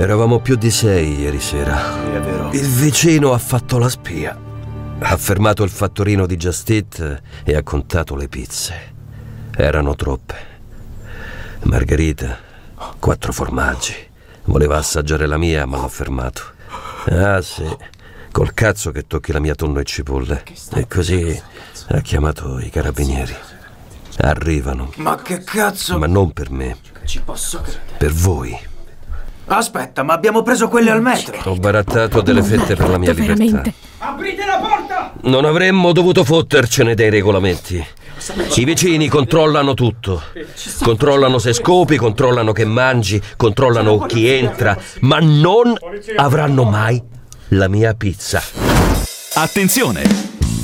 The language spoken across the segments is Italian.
Eravamo più di sei ieri sera. Sì, è vero. Il vicino ha fatto la spia. Ha fermato il fattorino di Just Eat e ha contato le pizze. Erano troppe. Margherita, quattro formaggi. Voleva assaggiare la mia, ma l'ho fermato. Ah sì, col cazzo che tocchi la mia tonno e cipolle. E così ha chiamato i carabinieri. Arrivano, Ma che cazzo? ma non per me, Ci posso credere. per voi. Aspetta, ma abbiamo preso quelle al metro. Ho barattato delle fette per la mia libertà. Veramente. Aprite la porta! Non avremmo dovuto fottercene dei regolamenti. I vicini controllano tutto. Controllano se scopi, controllano che mangi, controllano chi entra, ma non avranno mai la mia pizza. Attenzione!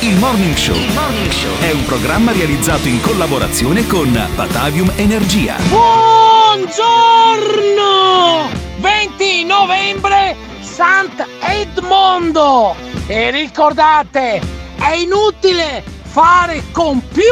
Il Morning Show è un programma realizzato in collaborazione con Batavium Energia. Buongiorno! 20 novembre, Sant'Edmondo! E ricordate, è inutile fare con più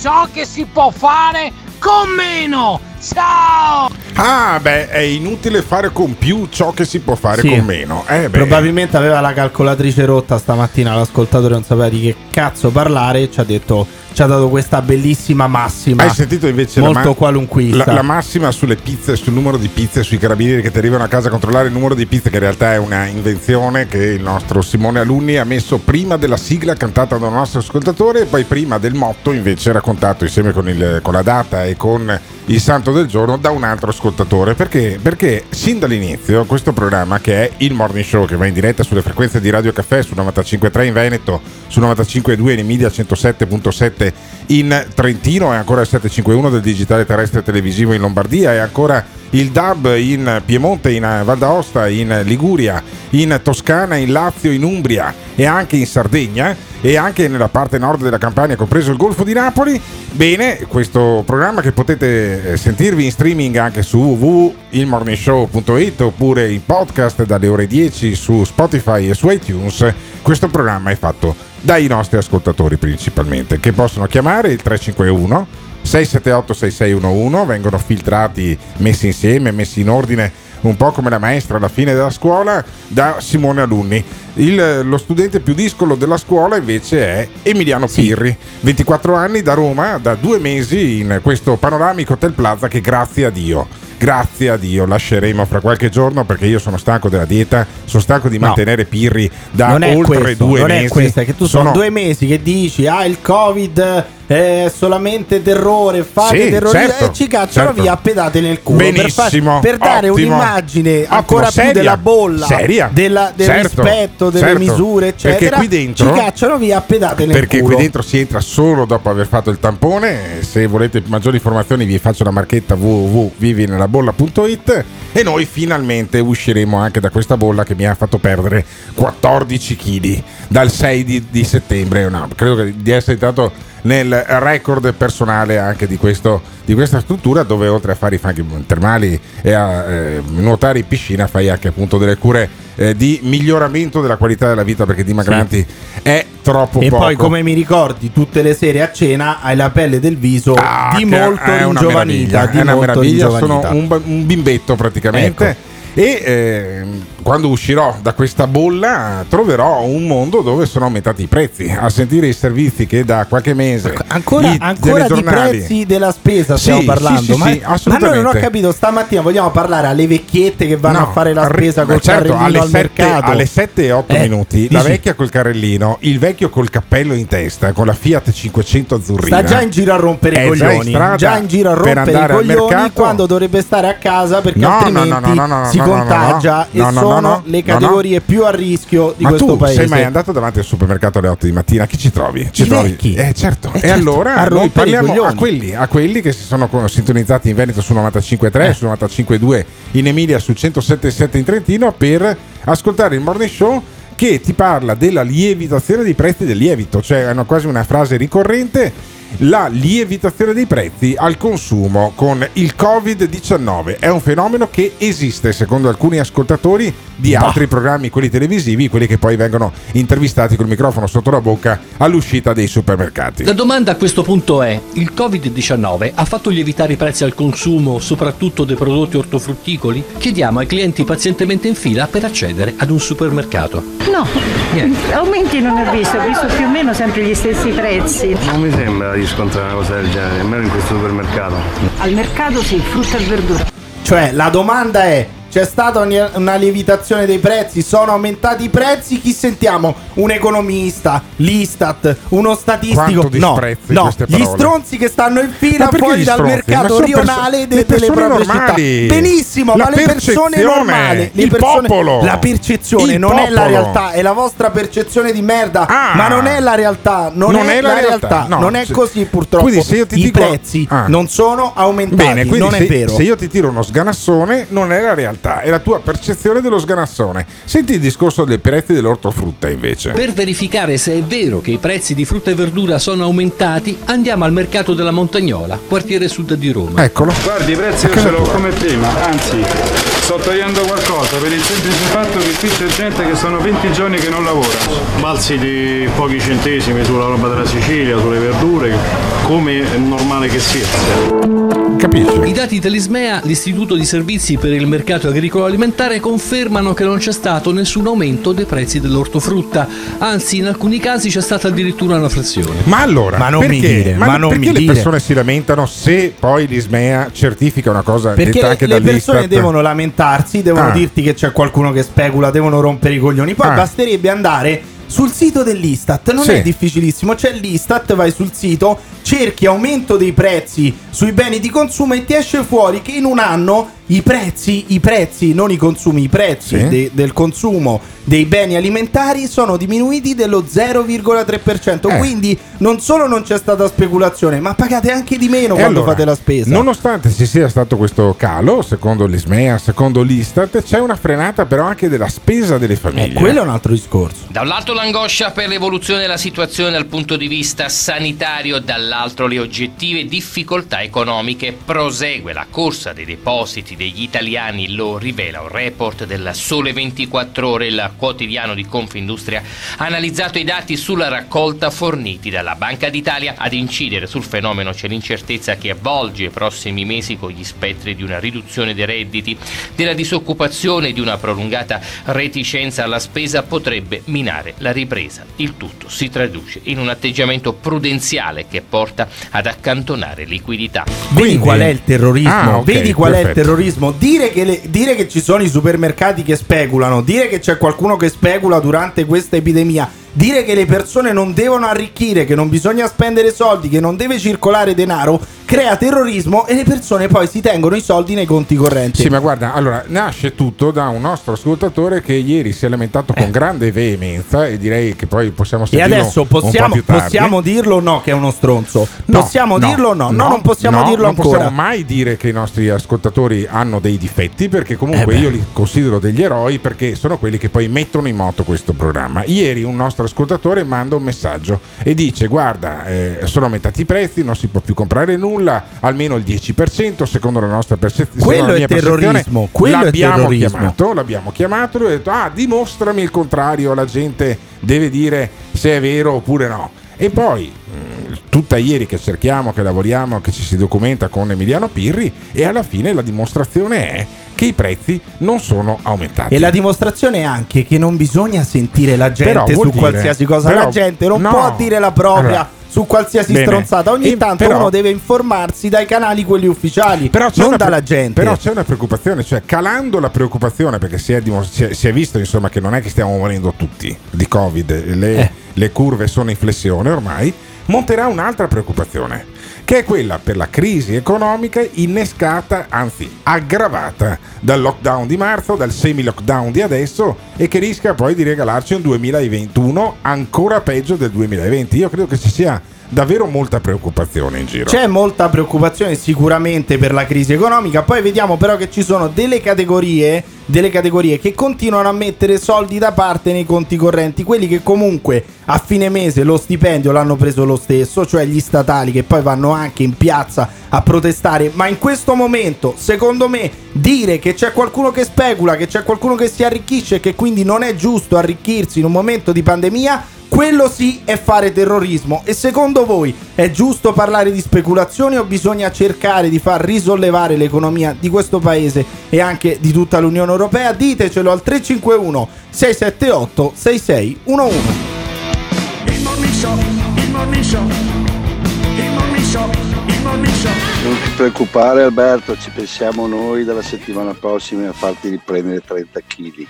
ciò che si può fare con meno! Ciao! Ah, beh, è inutile fare con più ciò che si può fare Sì. con meno. Eh, beh. Probabilmente aveva la calcolatrice rotta stamattina, l'ascoltatore non sapeva di che cazzo parlare e ci ha detto ci ha dato questa bellissima massima. Hai sentito invece molto la, ma- qualunquista. la, la massima sulle pizze, sul numero di pizze, sui carabinieri che ti arrivano a casa a controllare il numero di pizze, che in realtà è una invenzione che il nostro Simone Alunni ha messo prima della sigla cantata dal nostro ascoltatore e poi prima del motto invece raccontato insieme con, il- con la data e con il santo del giorno da un altro ascoltatore. Perché? Perché sin dall'inizio questo programma che è il Morning Show che va in diretta sulle frequenze di Radio Caffè su 95.3 in Veneto, su 95.2 in Emilia 107.7 in Trentino e ancora il 751 del digitale terrestre televisivo in Lombardia e ancora il DAB in Piemonte, in Val d'Aosta, in Liguria, in Toscana, in Lazio, in Umbria e anche in Sardegna e anche nella parte nord della Campania, compreso il Golfo di Napoli. Bene, questo programma che potete eh, sentirvi in streaming anche su www.ilmorningshow.it oppure in podcast dalle ore 10 su Spotify e su iTunes. Questo programma è fatto dai nostri ascoltatori principalmente, che possono chiamare il 351 678 6611, vengono filtrati, messi insieme, messi in ordine un po' come la maestra alla fine della scuola da Simone Alunni. Il- lo studente più discolo della scuola invece è Emiliano Pirri, 24 anni da Roma, da due mesi in questo panoramico Hotel Plaza che grazie a Dio, grazie a Dio lasceremo fra qualche giorno perché io sono stanco della dieta, sono stanco di No. mantenere Pirri da non oltre questo, due non mesi. è questo, è che tu sono, due mesi che dici ah il covid è solamente terrore, fate Sì, terrorismo certo, e ci cacciano certo. via a pedate nel culo per, fa- Benissimo, per dare ottimo, un'immagine ottimo, ancora più seria, della bolla, seria, della- del certo, rispetto, delle certo, misure, eccetera. Perché dentro ci cacciano via a pedate nel Perché culo. qui dentro si entra solo dopo aver fatto il tampone. Se volete maggiori informazioni, vi faccio la marchetta www.vivinellabolla.it. E noi finalmente usciremo anche da questa bolla che mi ha fatto perdere 14 kg dal 6 di, di settembre. No, credo che- di essere entrato nel record personale anche di, questo, di questa struttura dove oltre a fare i fanghi termali e a eh, nuotare in piscina fai anche appunto delle cure eh, di miglioramento della qualità della vita perché dimagranti è troppo E poco. poi, come mi ricordi, tutte le sere a cena hai la pelle del viso Ah, di molto è una meraviglia, è una meraviglia, sono un, un bimbetto praticamente. Ecco. E ehm, quando uscirò da questa bolla troverò un mondo dove sono aumentati i prezzi. A sentire i servizi che da qualche mese Ancora, i ancora di prezzi della spesa stiamo Sì, parlando. sì, sì, ma, sì, ma noi non ho assolutamente. capito, stamattina vogliamo parlare alle vecchiette che vanno No, a fare la spesa ma col certo, carrellino alle al 7, mercato. alle 7 e 8 Eh, minuti la dici, vecchia col carrellino il vecchio col cappello in testa con la Fiat 500 azzurrina Sta già in giro a rompere i già coglioni. strada Già in giro a per rompere i coglioni quando dovrebbe stare a casa perché No, altrimenti no, no, si contagia e no, sono no, le no, no. categorie più a rischio di ma questo tu paese. sei mai andato davanti al supermercato alle 8 di mattina? Chi ci trovi? Ci I trovi? vecchi. Eh certo. Eh, e certo, allora a noi parliamo a quelli, a quelli che si sono sintonizzati in Veneto sul 95.3, Eh. sul 95.2 in Emilia, sul 107.7 in Trentino per ascoltare il morning show che ti parla della lievitazione dei prezzi del lievito, cioè è una- quasi una frase ricorrente. La lievitazione dei prezzi al consumo con il Covid-19 è un fenomeno che esiste secondo alcuni ascoltatori di altri programmi, quelli televisivi, quelli che poi vengono intervistati col microfono sotto la bocca all'uscita dei supermercati. La domanda a questo punto è: il Covid-19 ha fatto lievitare i prezzi al consumo, soprattutto dei prodotti ortofrutticoli? Chiediamo ai clienti pazientemente in fila per accedere ad un supermercato. No, aumenti non ho visto, ho visto più o meno sempre gli stessi prezzi. Non mi sembra di riscontrare una cosa del genere, nemmeno in questo supermercato. Al mercato sì, frutta e verdura. Cioè, la domanda è: c'è stata una lievitazione dei prezzi? Sono aumentati i prezzi? Chi sentiamo? Un economista, l'Istat, uno statistico? No, no, gli stronzi che stanno in fila fuori dal mercato rionale perso- de- le delle proprie normali. città. Benissimo, La ma le persone normali, le il persone- popolo. la percezione Il non è la popolo. realtà, è la vostra percezione di merda, Ah. ma non è la realtà, non, Non è, la realtà, no. non è Se- così purtroppo. I dico- prezzi Ah. non sono aumentati, Bene, non se, è vero. se io ti tiro uno sganassone, non è la realtà, è la tua percezione dello sganassone. Senti il discorso dei prezzi dell'ortofrutta invece. Per verificare se è vero che i prezzi di frutta e verdura sono aumentati, andiamo al mercato della Montagnola, quartiere sud di Roma. Eccolo. Guardi, i prezzi io ce l'ho come prima, anzi, sto togliendo qualcosa per il semplice fatto che qui c'è gente che sono 20 giorni che non lavora. Balzi di pochi centesimi sulla roba della Sicilia, sulle verdure, come è normale che sia. Capisci? I dati dell'Ismea, l'Istituto di Servizi per il Mercato Agricolo Alimentare, confermano che non c'è stato nessun aumento dei prezzi dell'ortofrutta, anzi in alcuni casi c'è stata addirittura una frazione. Ma allora, Ma non perché, mi dire, ma non perché mi le dire. persone si lamentano se poi l'Ismea certifica una cosa Perché detta le, anche le persone dall'Istat? devono lamentarsi, devono Ah. dirti che c'è qualcuno che specula, devono rompere i coglioni. Poi Ah. basterebbe andare sul sito dell'Istat, non Sì. è difficilissimo, c'è l'Istat, vai sul sito, cerchi aumento dei prezzi sui beni di consumo e ti esce fuori che in un anno i prezzi, i prezzi, non i consumi, i prezzi Sì. de- del consumo dei beni alimentari sono diminuiti dello 0,3%. Eh. Quindi non solo non c'è stata speculazione, ma pagate anche di meno E quando allora, fate la spesa. Nonostante ci sia stato questo calo, secondo l'Ismea, secondo l'Istat, c'è una frenata però anche della spesa delle Eh, famiglie. quello è un altro discorso. Da un lato l'angoscia per l'evoluzione della situazione dal punto di vista sanitario, dall'altro le oggettive difficoltà economiche. Prosegue la corsa dei depositi degli italiani, lo rivela un report del Sole 24 Ore, il quotidiano di Confindustria, ha analizzato i dati sulla raccolta forniti dalla Banca d'Italia. Ad incidere sul fenomeno c'è l'incertezza che avvolge i prossimi mesi con gli spettri di una riduzione dei redditi, della disoccupazione e di una prolungata reticenza alla spesa potrebbe minare la ripresa. Il tutto si traduce in un atteggiamento prudenziale che porta ad accantonare liquidità. Vedi qual è il terrorismo? Ah, ok, Vedi qual è il perfetto. Terrorismo? Dire che, le- dire che ci sono i supermercati che speculano, dire che c'è qualcuno che specula durante questa epidemia, dire che le persone non devono arricchire, che non bisogna spendere soldi, che non deve circolare denaro, crea terrorismo e le persone poi si tengono i soldi nei conti correnti. Sì, ma guarda, allora nasce tutto da un nostro ascoltatore che ieri si è lamentato con grande veemenza e direi che poi possiamo Eh. E sentirlo adesso possiamo, possiamo dirlo o no che è uno stronzo? No, possiamo dirlo o no? No, non possiamo no, dirlo non ancora. possiamo mai dire che i nostri ascoltatori hanno dei difetti perché comunque Eh io li considero degli eroi perché sono quelli che poi mettono in moto questo programma. Ieri un nostro ascoltatore manda un messaggio e dice guarda eh, sono aumentati i prezzi, non si può più comprare nulla, almeno il 10% secondo la nostra percezione. Quello è terrorismo, quello è l'abbiamo terrorismo. chiamato, l'abbiamo chiamato lui ha detto ah dimostrami il contrario, la gente deve dire se è vero oppure no. E poi mh, tutta ieri che cerchiamo, che lavoriamo, che ci si documenta con Emiliano Pirri e alla fine la dimostrazione è che i prezzi non sono aumentati. E la dimostrazione è anche che non bisogna sentire la gente su dire- qualsiasi cosa. però- la gente non no. può dire la propria. Allora, su qualsiasi bene. stronzata, ogni E- tanto però- uno deve informarsi dai canali quelli ufficiali, Però non una dalla gente. Però c'è una preoccupazione, cioè calando la preoccupazione, perché si è, dimos- si è- si è visto insomma che non è che stiamo morendo tutti di Covid, le, Eh. le curve sono in flessione ormai, monterà un'altra preoccupazione, che è quella per la crisi economica innescata, anzi aggravata dal lockdown di marzo, dal semi-lockdown di adesso e che rischia poi di regalarci un 2021 ancora peggio del 2020. Io credo che ci sia davvero molta preoccupazione in giro. C'è molta preoccupazione sicuramente per la crisi economica, poi vediamo però che ci sono delle categorie, delle categorie che continuano a mettere soldi da parte nei conti correnti, quelli che comunque a fine mese lo stipendio l'hanno preso lo stesso, cioè gli statali che poi vanno anche in piazza a protestare, ma in questo momento, secondo me, dire che c'è qualcuno che specula, che c'è qualcuno che si arricchisce e che quindi non è giusto arricchirsi in un momento di pandemia quello sì è fare terrorismo. E secondo voi è giusto parlare di speculazioni o bisogna cercare di far risollevare l'economia di questo paese e anche di tutta l'Unione Europea? Ditecelo al 351 678 6611. Il morning show, il morning show, il morning show, il morning show. Non ti preoccupare Alberto, ci pensiamo noi dalla settimana prossima a farti riprendere 30 kg.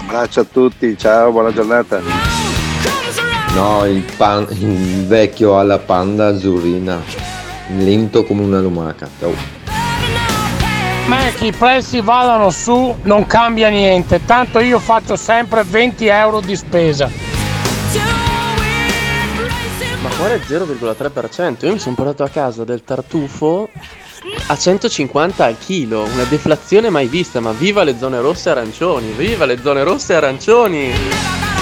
Abbraccio a tutti, ciao, buona giornata. No, il, pan- il vecchio alla panda azzurrina, lento come una lumaca. Ciao. Me che i prezzi vadano su non cambia niente, tanto io faccio sempre 20 euro di spesa. Ma è 0,3%. Io mi sono portato a casa del tartufo a 150 al chilo, una deflazione mai vista, ma viva le zone rosse e arancioni, viva le zone rosse e arancioni!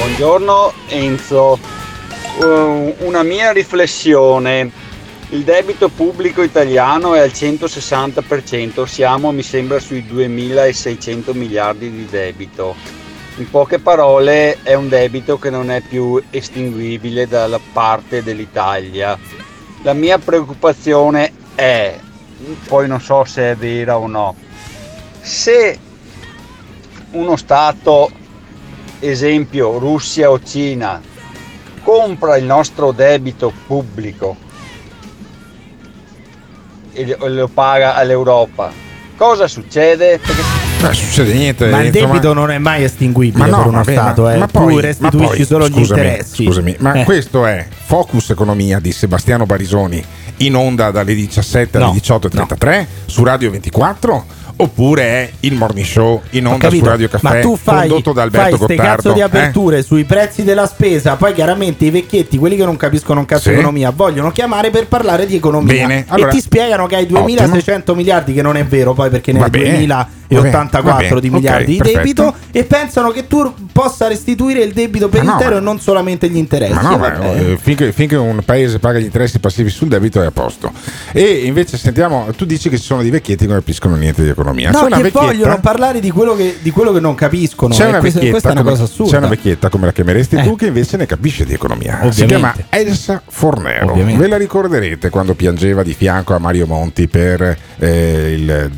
Buongiorno Enzo, Uh, una mia riflessione. Il debito pubblico italiano è al 160%, siamo mi sembra sui 2600 miliardi di debito. In poche parole è un debito che non è più estinguibile dalla parte dell'Italia. La mia preoccupazione è, poi non so se è vera o no, se uno Stato, esempio Russia o Cina, compra il nostro debito pubblico e lo- paga all'Europa, cosa succede? Perché Non succede niente. Ma il insomma- debito non è mai estinguibile Ma no, per uno vabbè, Stato, ma, eh. ma tu poi, restituisci ma poi, solo gli scusami, interessi. Scusami, ma Eh. questo è Focus Economia di Sebastiano Barisoni in onda dalle 17 alle No, 18.33 su Radio 24 oppure è il morning show in onda su Radio Caffè ma tu fai, condotto da fai Alberto Gottardo cazzo di eh? aperture sui prezzi della spesa, poi chiaramente i vecchietti, quelli che non capiscono un cazzo Sì. di economia, vogliono chiamare per parlare di economia Bene, allora- e ti spiegano che hai 2600 miliardi, che non è vero poi perché ne Va hai bene, 2084 va bene, di ok, miliardi di perfetto. debito e pensano che tu possa restituire il debito per Ma no, intero ma- e non solamente gli interessi. Ma no, E ma, eh, finché, finché un paese paga gli interessi passivi sul debito è a posto. E invece sentiamo, tu dici che ci sono dei vecchietti che non capiscono niente di economia. No, che vogliono parlare di quello che, di quello che non capiscono. C'è e una, questa, questa è una come, cosa assurda. c'è una vecchietta come la chiameresti Eh. tu che invece ne capisce di economia. Si Ovviamente. chiama Elsa Fornero. Ovviamente. Ve la ricorderete quando piangeva di fianco a Mario Monti per eh, il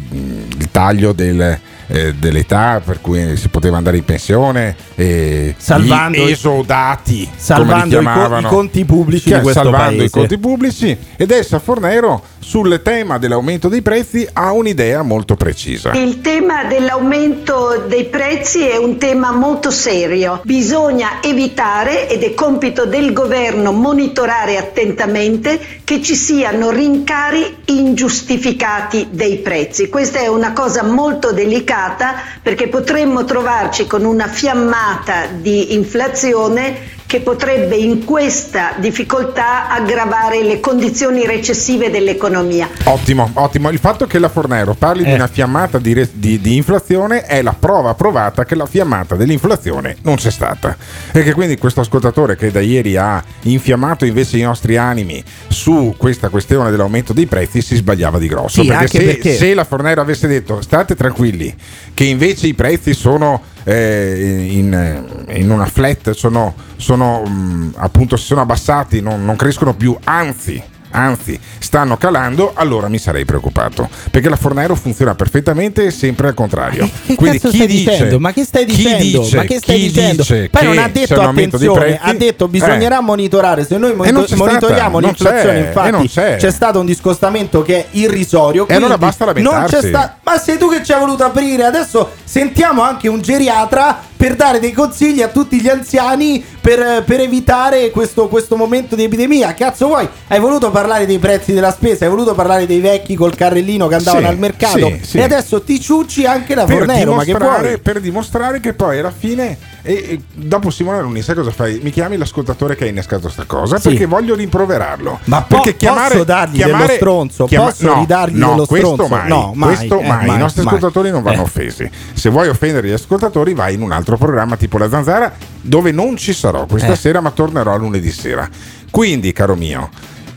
taglio del, eh, dell'età per cui si poteva andare in pensione e Salvando gli esodati salvando i co- i conti pubblici questo salvando paese. i conti pubblici ed Elsa Fornero sul tema dell'aumento dei prezzi ha un'idea molto precisa. Il tema dell'aumento dei prezzi è un tema molto serio. Bisogna evitare, ed è compito del governo monitorare attentamente, che ci siano rincari ingiustificati dei prezzi. Questa è una cosa molto delicata perché potremmo trovarci con una fiammata di inflazione che potrebbe in questa difficoltà aggravare le condizioni recessive dell'economia. Ottimo, ottimo. Il fatto che la Fornero parli Eh. di una fiammata di, re- di- di inflazione è la prova provata che la fiammata dell'inflazione non c'è stata. E che quindi questo ascoltatore che da ieri ha infiammato invece i nostri animi su questa questione dell'aumento dei prezzi si sbagliava di grosso. Sì, perché, se, perché- se la Fornero avesse detto state tranquilli, che invece i prezzi sono eh, in, in una flat, sono, sono, mh, appunto si sono abbassati, non, non crescono più, anzi anzi stanno calando, allora mi sarei preoccupato. Perché la Fornero funziona perfettamente e sempre al contrario. Che Quindi cazzo chi stai dice, dicendo? Ma che stai chi dicendo? dice- Ma che stai chi dicendo? dice Poi non che ha detto attenzione, prezzi- ha detto bisognerà Eh. monitorare. Se noi monito- non c'è monitoriamo non l'inflazione, infatti non c'è. c'è stato un discostamento che è irrisorio. E allora basta non lamentarsi. c'è sta- Ma sei tu che ci hai voluto aprire? Adesso sentiamo anche un geriatra per dare dei consigli a tutti gli anziani per, per evitare questo, questo momento di epidemia. Cazzo vuoi? Hai voluto parlare dei prezzi della spesa, hai voluto parlare dei vecchi col carrellino che andavano Sì, al mercato sì, sì. e adesso ti ciucci anche la per Fornero. Ma che vuoi? per dimostrare che poi alla fine e, e dopo Simone Alunni sai cosa fai? Mi chiami l'ascoltatore che ha innescato sta cosa perché voglio rimproverarlo Ma po- perché chiamare, posso dargli chiamare- dello stronzo? chiama- Posso no, ridargli no, dello questo stronzo? mai, No, mai, questo eh, mai. mai, i nostri mai. ascoltatori non vanno Eh. offesi se vuoi offendere gli ascoltatori vai in un altro programma tipo La Zanzara dove non ci sarò questa Eh. sera ma tornerò lunedì sera quindi caro mio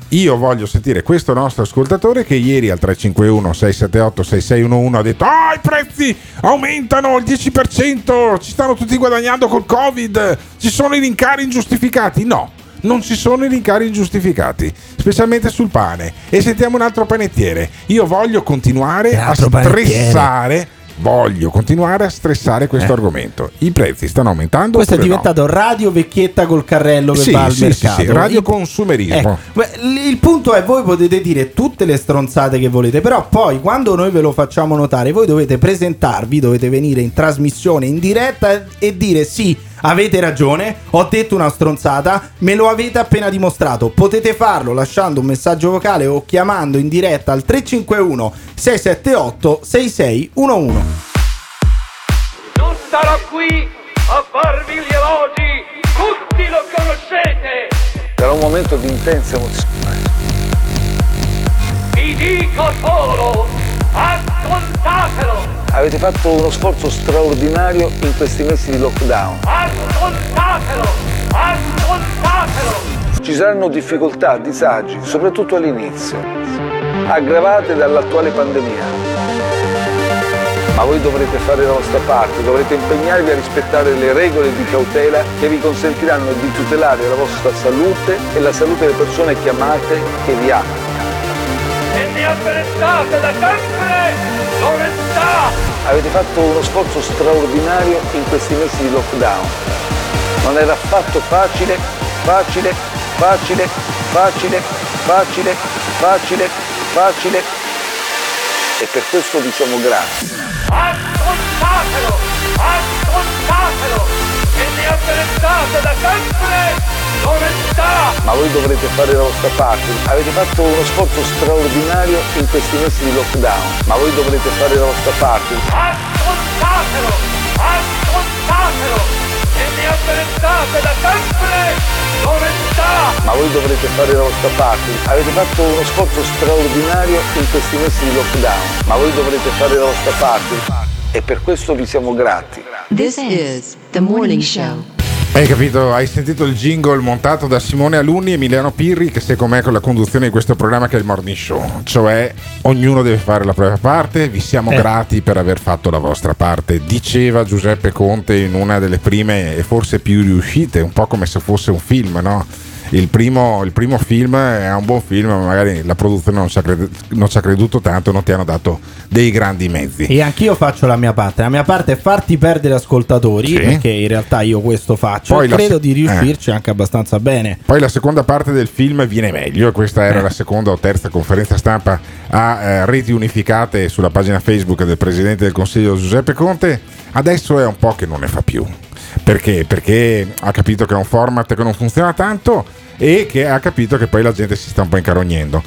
io voglio sentire questo nostro ascoltatore che ieri al 351 678 6611 ha detto Ah, i prezzi aumentano il 10%, ci stanno tutti guadagnando col Covid, ci sono i rincari ingiustificati. No, non ci sono i rincari ingiustificati, specialmente sul pane. E sentiamo un altro panettiere. Io voglio continuare a altro stressare Voglio continuare a stressare questo Eh. argomento. I prezzi stanno aumentando. Questo è oppure no? diventato radio vecchietta col carrello che Sì, va al sì, sì, mercato. sì, radio Il- consumerismo. Ecco, beh, il punto è voi potete dire tutte le stronzate che volete, però poi quando noi ve lo facciamo notare, voi dovete presentarvi, dovete venire in trasmissione in diretta e dire sì, avete ragione, ho detto una stronzata, me lo avete appena dimostrato. Potete farlo lasciando un messaggio vocale o chiamando in diretta al 351 678 6611. Non starò qui a farvi gli elogi, tutti lo conoscete. Sarà un momento di intensa emozione. Vi dico solo, ascoltatelo, Avete fatto uno sforzo straordinario in questi mesi di lockdown. ascoltatelo, ascoltatelo. Ci saranno difficoltà, disagi, soprattutto all'inizio, aggravate dall'attuale pandemia. Ma voi dovrete fare la vostra parte, dovrete impegnarvi a rispettare le regole di cautela che vi consentiranno di tutelare la vostra salute e la salute delle persone che amate che vi amano. E ne avvelentate da sempre l'onestà. Avete fatto uno sforzo straordinario in questi mesi di lockdown. Non era affatto facile, facile, facile, facile, facile, facile, facile. E per questo diciamo grazie. Ascoltatelo, ascoltatelo. E ne avvelentate da sempre l'onestà. Ma voi dovrete fare la vostra parte. Avete fatto uno sforzo straordinario in questi mesi di lockdown. Ma voi dovrete fare la vostra parte. Ascoltatelo, ascoltatelo. E ne avvelentate da sempre l'onestà. Ma voi dovrete fare la vostra parte. Avete fatto uno sforzo straordinario in questi mesi di lockdown. Ma voi dovrete fare la vostra parte. E per questo vi siamo grati. This is the morning show. Hai capito? Hai sentito il jingle montato da Simone Alunni e Emiliano Pirri che sei con me con la conduzione di questo programma che è il Morning Show. Cioè, ognuno deve fare la propria parte, vi siamo Eh. grati per aver fatto la vostra parte. Diceva Giuseppe Conte in una delle prime e forse più riuscite, un po' come se fosse un film, no? Il primo, il primo film è un buon film, ma magari la produzione non ci, ha ha creduto tanto, non ti hanno dato dei grandi mezzi. E anch'io faccio la mia parte. La mia parte è farti perdere ascoltatori, Sì. perché in realtà io questo faccio. Poi e credo se- di riuscirci anche abbastanza bene. Poi la seconda parte del film viene meglio, questa era Eh. la seconda o terza conferenza stampa a eh, reti unificate sulla pagina Facebook del Presidente del Consiglio Giuseppe Conte. Adesso è un po' che non ne fa più. Perché? Perché ha capito che è un format che non funziona tanto e che ha capito che poi la gente si sta un po' incarognendo.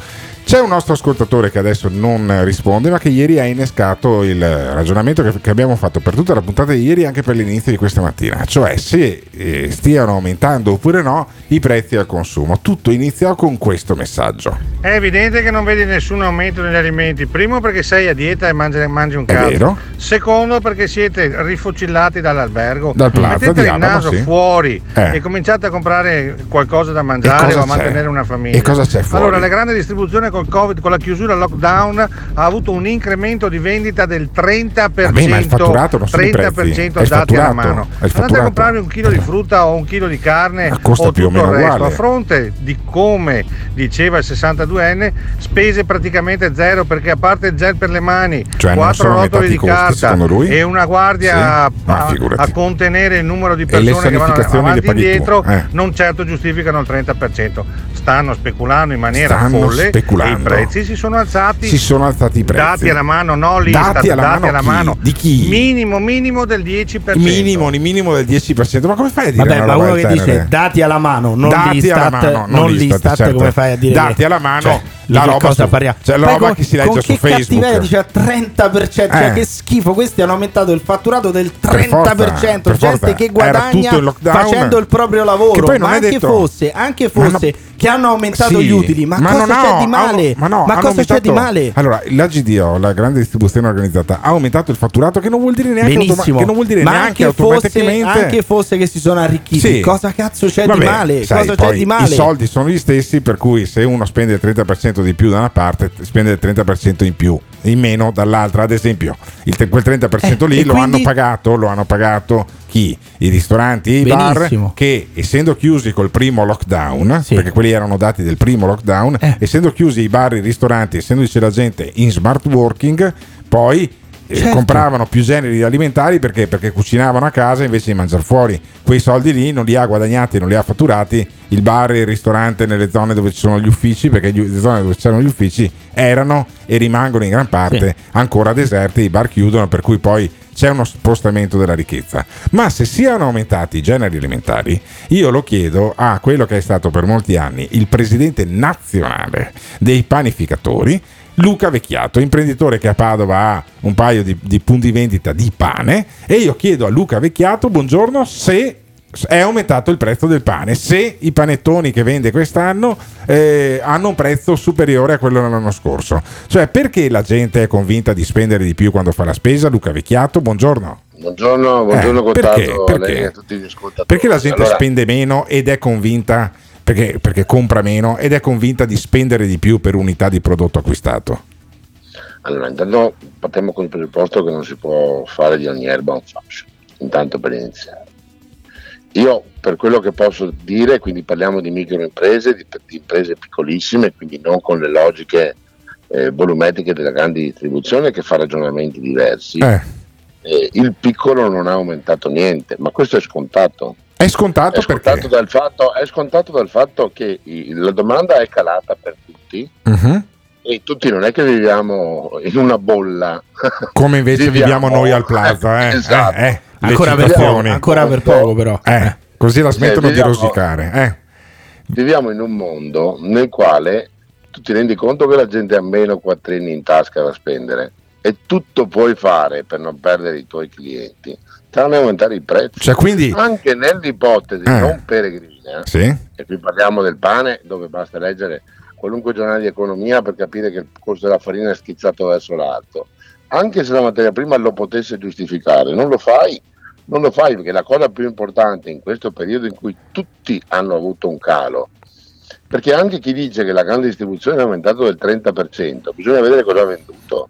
C'è un nostro ascoltatore che adesso non risponde, ma che ieri ha innescato il ragionamento che, abbiamo fatto per tutta la puntata di ieri e anche per l'inizio di questa mattina, cioè se eh, stiano aumentando oppure no i prezzi al consumo. Tutto iniziò con questo messaggio. È evidente che non vedi nessun aumento negli alimenti. Primo perché sei a dieta e mangi, mangi un cazzo. Secondo perché siete rifocillati dall'albergo. Dal Plaza Mettete il naso sì. fuori Eh. e cominciate a comprare qualcosa da mangiare o a c'è? mantenere una famiglia. E cosa c'è fuori? Allora, la grande distribuzione col Covid, con la chiusura lockdown, ha avuto un incremento di vendita del 30%. Vabbè, ma il fatturato non sono i 30% prezzi, è il dati alla mano. il Andate a comprarvi un chilo di frutta o un chilo di carne costa o più o tutto il meno resto. uguale. A fronte di come diceva il 62enne, spese praticamente zero perché a parte il gel per le mani, Cioè, non quattro sono rotoli aumentati di costi, carta e una guardia Sì, a, a contenere il numero di persone che vanno avanti e indietro eh. non certo giustificano il 30%. Stanno speculando in maniera Stanno folle e i prezzi si sono alzati. Si sono alzati i prezzi. Dati alla mano, no l'Istat, Dati alla dati mano alla chi? mano. Di chi? Minimo, minimo del 10%. Minimo, minimo del 10%. Ma come fai a dire Vabbè, una ma roba uno che dice genere? dati alla mano, non Dati l'Istat, alla mano, non non l'Istat, l'Istat, certo. come fai a dire Dati che- alla mano, cioè, la che roba su- cioè, la roba con- che si legge con su Facebook. cattiveria dice 30%, cioè Eh. che schifo, questi hanno aumentato il fatturato del Per 30%, forza, per gente forza. che guadagna facendo il proprio lavoro, Che poi non ma è anche detto- fosse, anche fosse che hanno aumentato Sì, gli utili, ma, ma cosa c'è ha- di male? hanno- ma no, ma cosa c'è di aumentato- male? Allora, la GDO, la grande distribuzione organizzata, ha aumentato il fatturato che non vuol dire neanche, automa- Benissimo, che non vuol dire ma neanche anche fosse, anche fosse che si sono arricchiti, Sì. cosa cazzo c'è Vabbè, di male? sai, cosa c'è di male? I soldi sono gli stessi, per cui se uno spende il 30% di più da una parte, spende il 30% in più, in meno dall'altra. Ad esempio, il quel 30% Eh, lì lo quindi- hanno pagato, lo hanno pagato chi? I ristoranti e i bar che essendo chiusi col primo lockdown, perché quelli erano dati del primo lockdown, Eh. essendo chiusi i bar e i ristoranti, essendoci la gente in smart working, poi eh, Certo. compravano più generi alimentari perché? perché cucinavano a casa invece di mangiare fuori. Quei soldi lì non li ha guadagnati, non li ha fatturati il bar e il ristorante nelle zone dove ci sono gli uffici, perché le zone dove c'erano gli uffici erano e rimangono in gran parte ancora deserte, i bar chiudono, per cui poi c'è uno spostamento della ricchezza. Ma se siano aumentati i generi alimentari, io lo chiedo a quello che è stato per molti anni il presidente nazionale dei panificatori, Luca Vecchiato, imprenditore che a Padova ha un paio di, di punti vendita di pane, e io chiedo a Luca Vecchiato, buongiorno, se è aumentato il prezzo del pane, se i panettoni che vende quest'anno eh, hanno un prezzo superiore a quello dell'anno scorso. Cioè, perché la gente è convinta di spendere di più quando fa la spesa? Luca Vecchiato, buongiorno. Buongiorno, buongiorno Eh, Cottato, perché? Perché? a tutti gli ascoltatori. Perché la gente Allora, spende meno ed è convinta, perché, perché compra meno ed è convinta di spendere di più per unità di prodotto acquistato? Allora, intanto partiamo con il presupposto che non si può fare di ogni erba un fascio, intanto per iniziare. Io per quello che posso dire, quindi parliamo di microimprese, di, di imprese piccolissime, quindi non con le logiche eh, volumetriche della grande distribuzione che fa ragionamenti diversi. Eh, il piccolo non ha aumentato niente, ma questo è scontato. È scontato, È scontato, dal fatto, è scontato dal fatto che la domanda è calata per tutti Mhm. e tutti non è che viviamo in una bolla. Come invece viviamo, noi al plaza, eh? Esatto. Eh, eh, Ancora per poco, ancora per poco però. Eh, così la smettono di viviamo- rosicare. Eh. Viviamo in un mondo nel quale tu ti rendi conto che la gente ha meno quattrini in tasca da spendere e tutto puoi fare per non perdere i tuoi clienti, tranne aumentare i prezzi. Cioè, quindi- Anche nell'ipotesi Eh. non peregrina, Sì. e qui parliamo del pane, dove basta leggere qualunque giornale di economia per capire che il costo della farina è schizzato verso l'alto. Anche se la materia prima lo potesse giustificare, non lo fai, non lo fai perché la cosa più importante in questo periodo in cui tutti hanno avuto un calo, perché anche chi dice che la grande distribuzione è aumentato del 30%, bisogna vedere cosa ha venduto.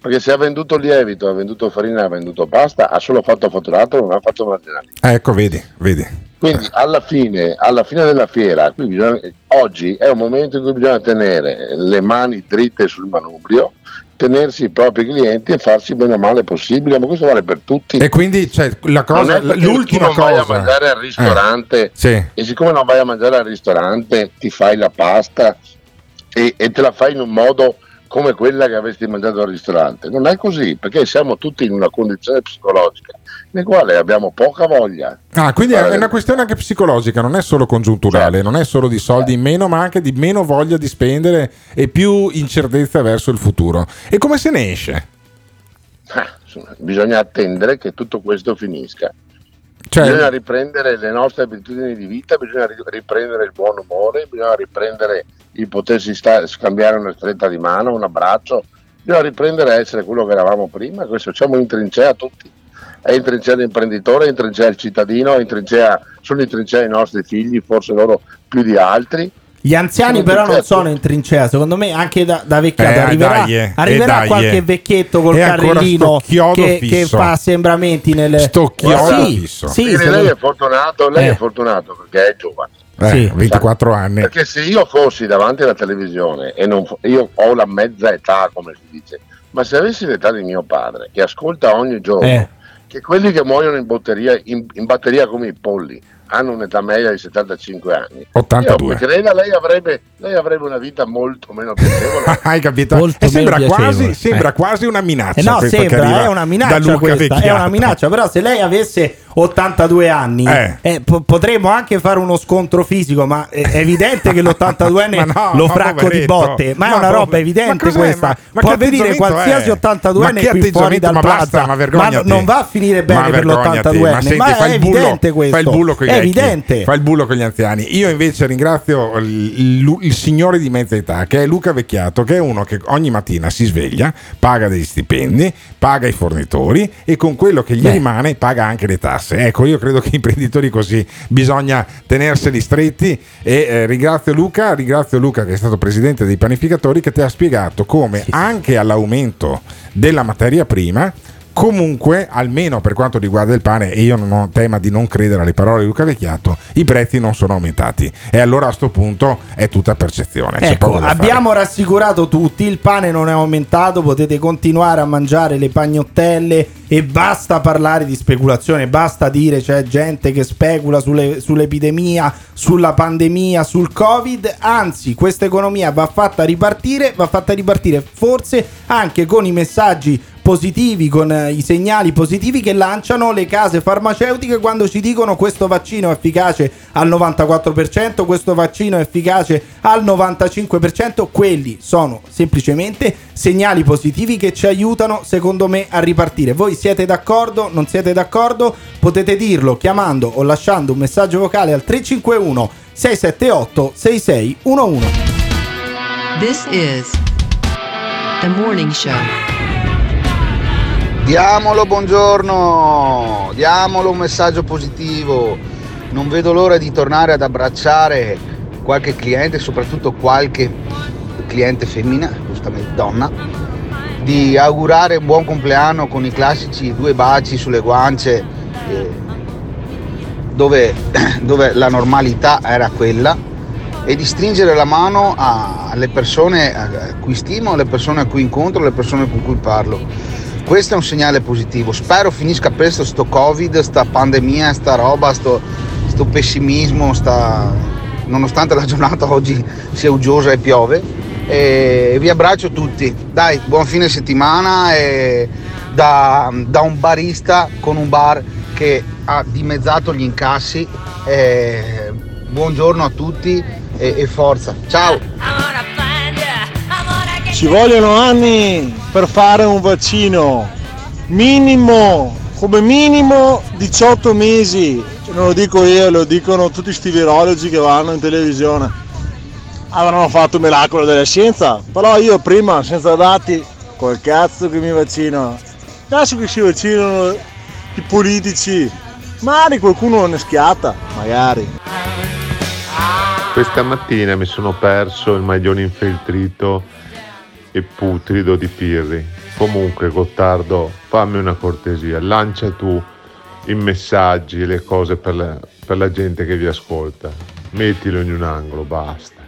Perché se ha venduto lievito, ha venduto farina, ha venduto pasta, ha solo fatto fatturato, non ha fatto marginali. Ecco, vedi, vedi. Quindi alla fine, alla fine della fiera, bisogna- oggi è un momento in cui bisogna tenere le mani dritte sul manubrio, tenersi i propri clienti e farsi bene o male possibile, ma questo vale per tutti. E quindi cioè, la cosa, l'ultima non vai a cosa. mangiare al ristorante Eh, sì. e siccome non vai a mangiare al ristorante ti fai la pasta e, e te la fai in un modo come quella che avresti mangiato al ristorante. Non è così, perché siamo tutti in una condizione psicologica nel quale abbiamo poca voglia. Ah, quindi è una questione anche psicologica, non è solo congiunturale, non è solo di soldi in meno, ma anche di meno voglia di spendere e più incertezza verso il futuro. E come se ne esce? Ah, insomma, bisogna attendere che tutto questo finisca. Cioè- bisogna riprendere le nostre abitudini di vita, bisogna ri- riprendere il buon umore, bisogna riprendere il potersi sta- scambiare una stretta di mano, un abbraccio, bisogna riprendere a essere quello che eravamo prima. Questo siamo in trincea tutti. È in trincea l'imprenditore, è in trincea il cittadino, è in trincea, sono in trincea i nostri figli, forse loro più di altri. Gli anziani Sono però non sono in trincea, secondo me anche da, da vecchiato Eh, arriverà, dai, eh, arriverà eh, dai, qualche eh. vecchietto col carrellino che, che fa assembramenti nel Sto chiodo sì, fisso. sì, secondo- lei è fortunato, lei Eh. è fortunato perché è giovane. Eh, Sì. 24 anni. Perché se io fossi davanti alla televisione e non io ho la mezza età, come si dice, ma se avessi l'età di mio padre, che ascolta ogni giorno, Eh. Che quelli che muoiono in, batteria, in, in batteria come i polli hanno un'età media di 75 anni, 82. io mi creda, lei avrebbe, lei avrebbe una vita molto meno piacevole. Hai capito? Molto E sembra, meno quasi, sembra Eh. quasi una minaccia. Eh no, sembra, è una da minaccia Luca questa, è una minaccia, però se lei avesse 82 anni Eh. eh, po- potremmo anche fare uno scontro fisico, ma è è evidente che l'82enne Ma no, lo fracco di botte, ma, è Ma una pove- roba evidente questa. Ma- ma Può venire qualsiasi è? 82enne Ma che qui fuori dal Ma basta, ma ma non va a finire bene per vergognati, l'82enne, ma senti, ma è il bullo- evidente questo. Fai il bullo con gli è vecchi, evidente. Fai il bullo con gli anziani. Io invece ringrazio il, il- il signore di mezza età, che è Luca Vecchiato, che è uno che ogni mattina si sveglia, paga degli stipendi, paga i fornitori e con quello che gli Beh. rimane paga anche le tasse. Ecco, io credo che imprenditori così bisogna tenerseli stretti e eh, ringrazio Luca, ringrazio Luca che è stato presidente dei panificatori che ti ha spiegato come anche all'aumento della materia prima Comunque, almeno per quanto riguarda il pane, e io non ho tema di non credere alle parole di Luca Vecchiato, i prezzi non sono aumentati. E allora a sto punto è tutta percezione. Ecco, da fare. abbiamo rassicurato tutti, il pane non è aumentato, potete continuare a mangiare le pagnottelle e basta parlare di speculazione, basta dire c'è gente che specula sulle- sull'epidemia, sulla pandemia, sul covid, anzi questa economia va fatta ripartire, va fatta ripartire forse anche con i messaggi positivi, con eh, i segnali positivi che lanciano le case farmaceutiche quando ci dicono questo vaccino è efficace al 94%, questo vaccino è efficace al 95%, quelli sono semplicemente segnali positivi che ci aiutano secondo me a ripartire. Voi siete d'accordo? Non siete d'accordo? Potete dirlo chiamando o lasciando un messaggio vocale al 351 678 6611. This is the morning show. Diamolo buongiorno, diamolo un messaggio positivo. Non vedo l'ora di tornare ad abbracciare qualche cliente, soprattutto qualche cliente femmina, giustamente donna, di augurare un buon compleanno con i classici due baci sulle guance, eh, dove, dove la normalità era quella, e di stringere la mano alle persone a cui stimo, alle persone a cui incontro, alle persone con cui parlo. Questo è un segnale positivo. Spero finisca presto sto Covid, sta pandemia, sta roba, sto, sto pessimismo, sta... nonostante la giornata oggi sia uggiosa e piove. E vi abbraccio tutti. Dai, buon fine settimana e da, da un barista con un bar che ha dimezzato gli incassi. E buongiorno a tutti e- e forza. Ciao! Ci vogliono anni per fare un vaccino, minimo, come minimo 18 mesi. Non lo dico io, lo dicono tutti sti virologi che vanno in televisione. Avranno fatto il miracolo della scienza, però io prima, senza dati, col cazzo che mi vaccino. Adesso che si vaccinano i politici, magari qualcuno ne schiatta, magari. Questa mattina mi sono perso il maglione infeltrito e putrido di Pirri. Comunque, Gottardo, fammi una cortesia, lancia tu i messaggi e le cose per la, per la gente che vi ascolta. Mettilo in un angolo, basta.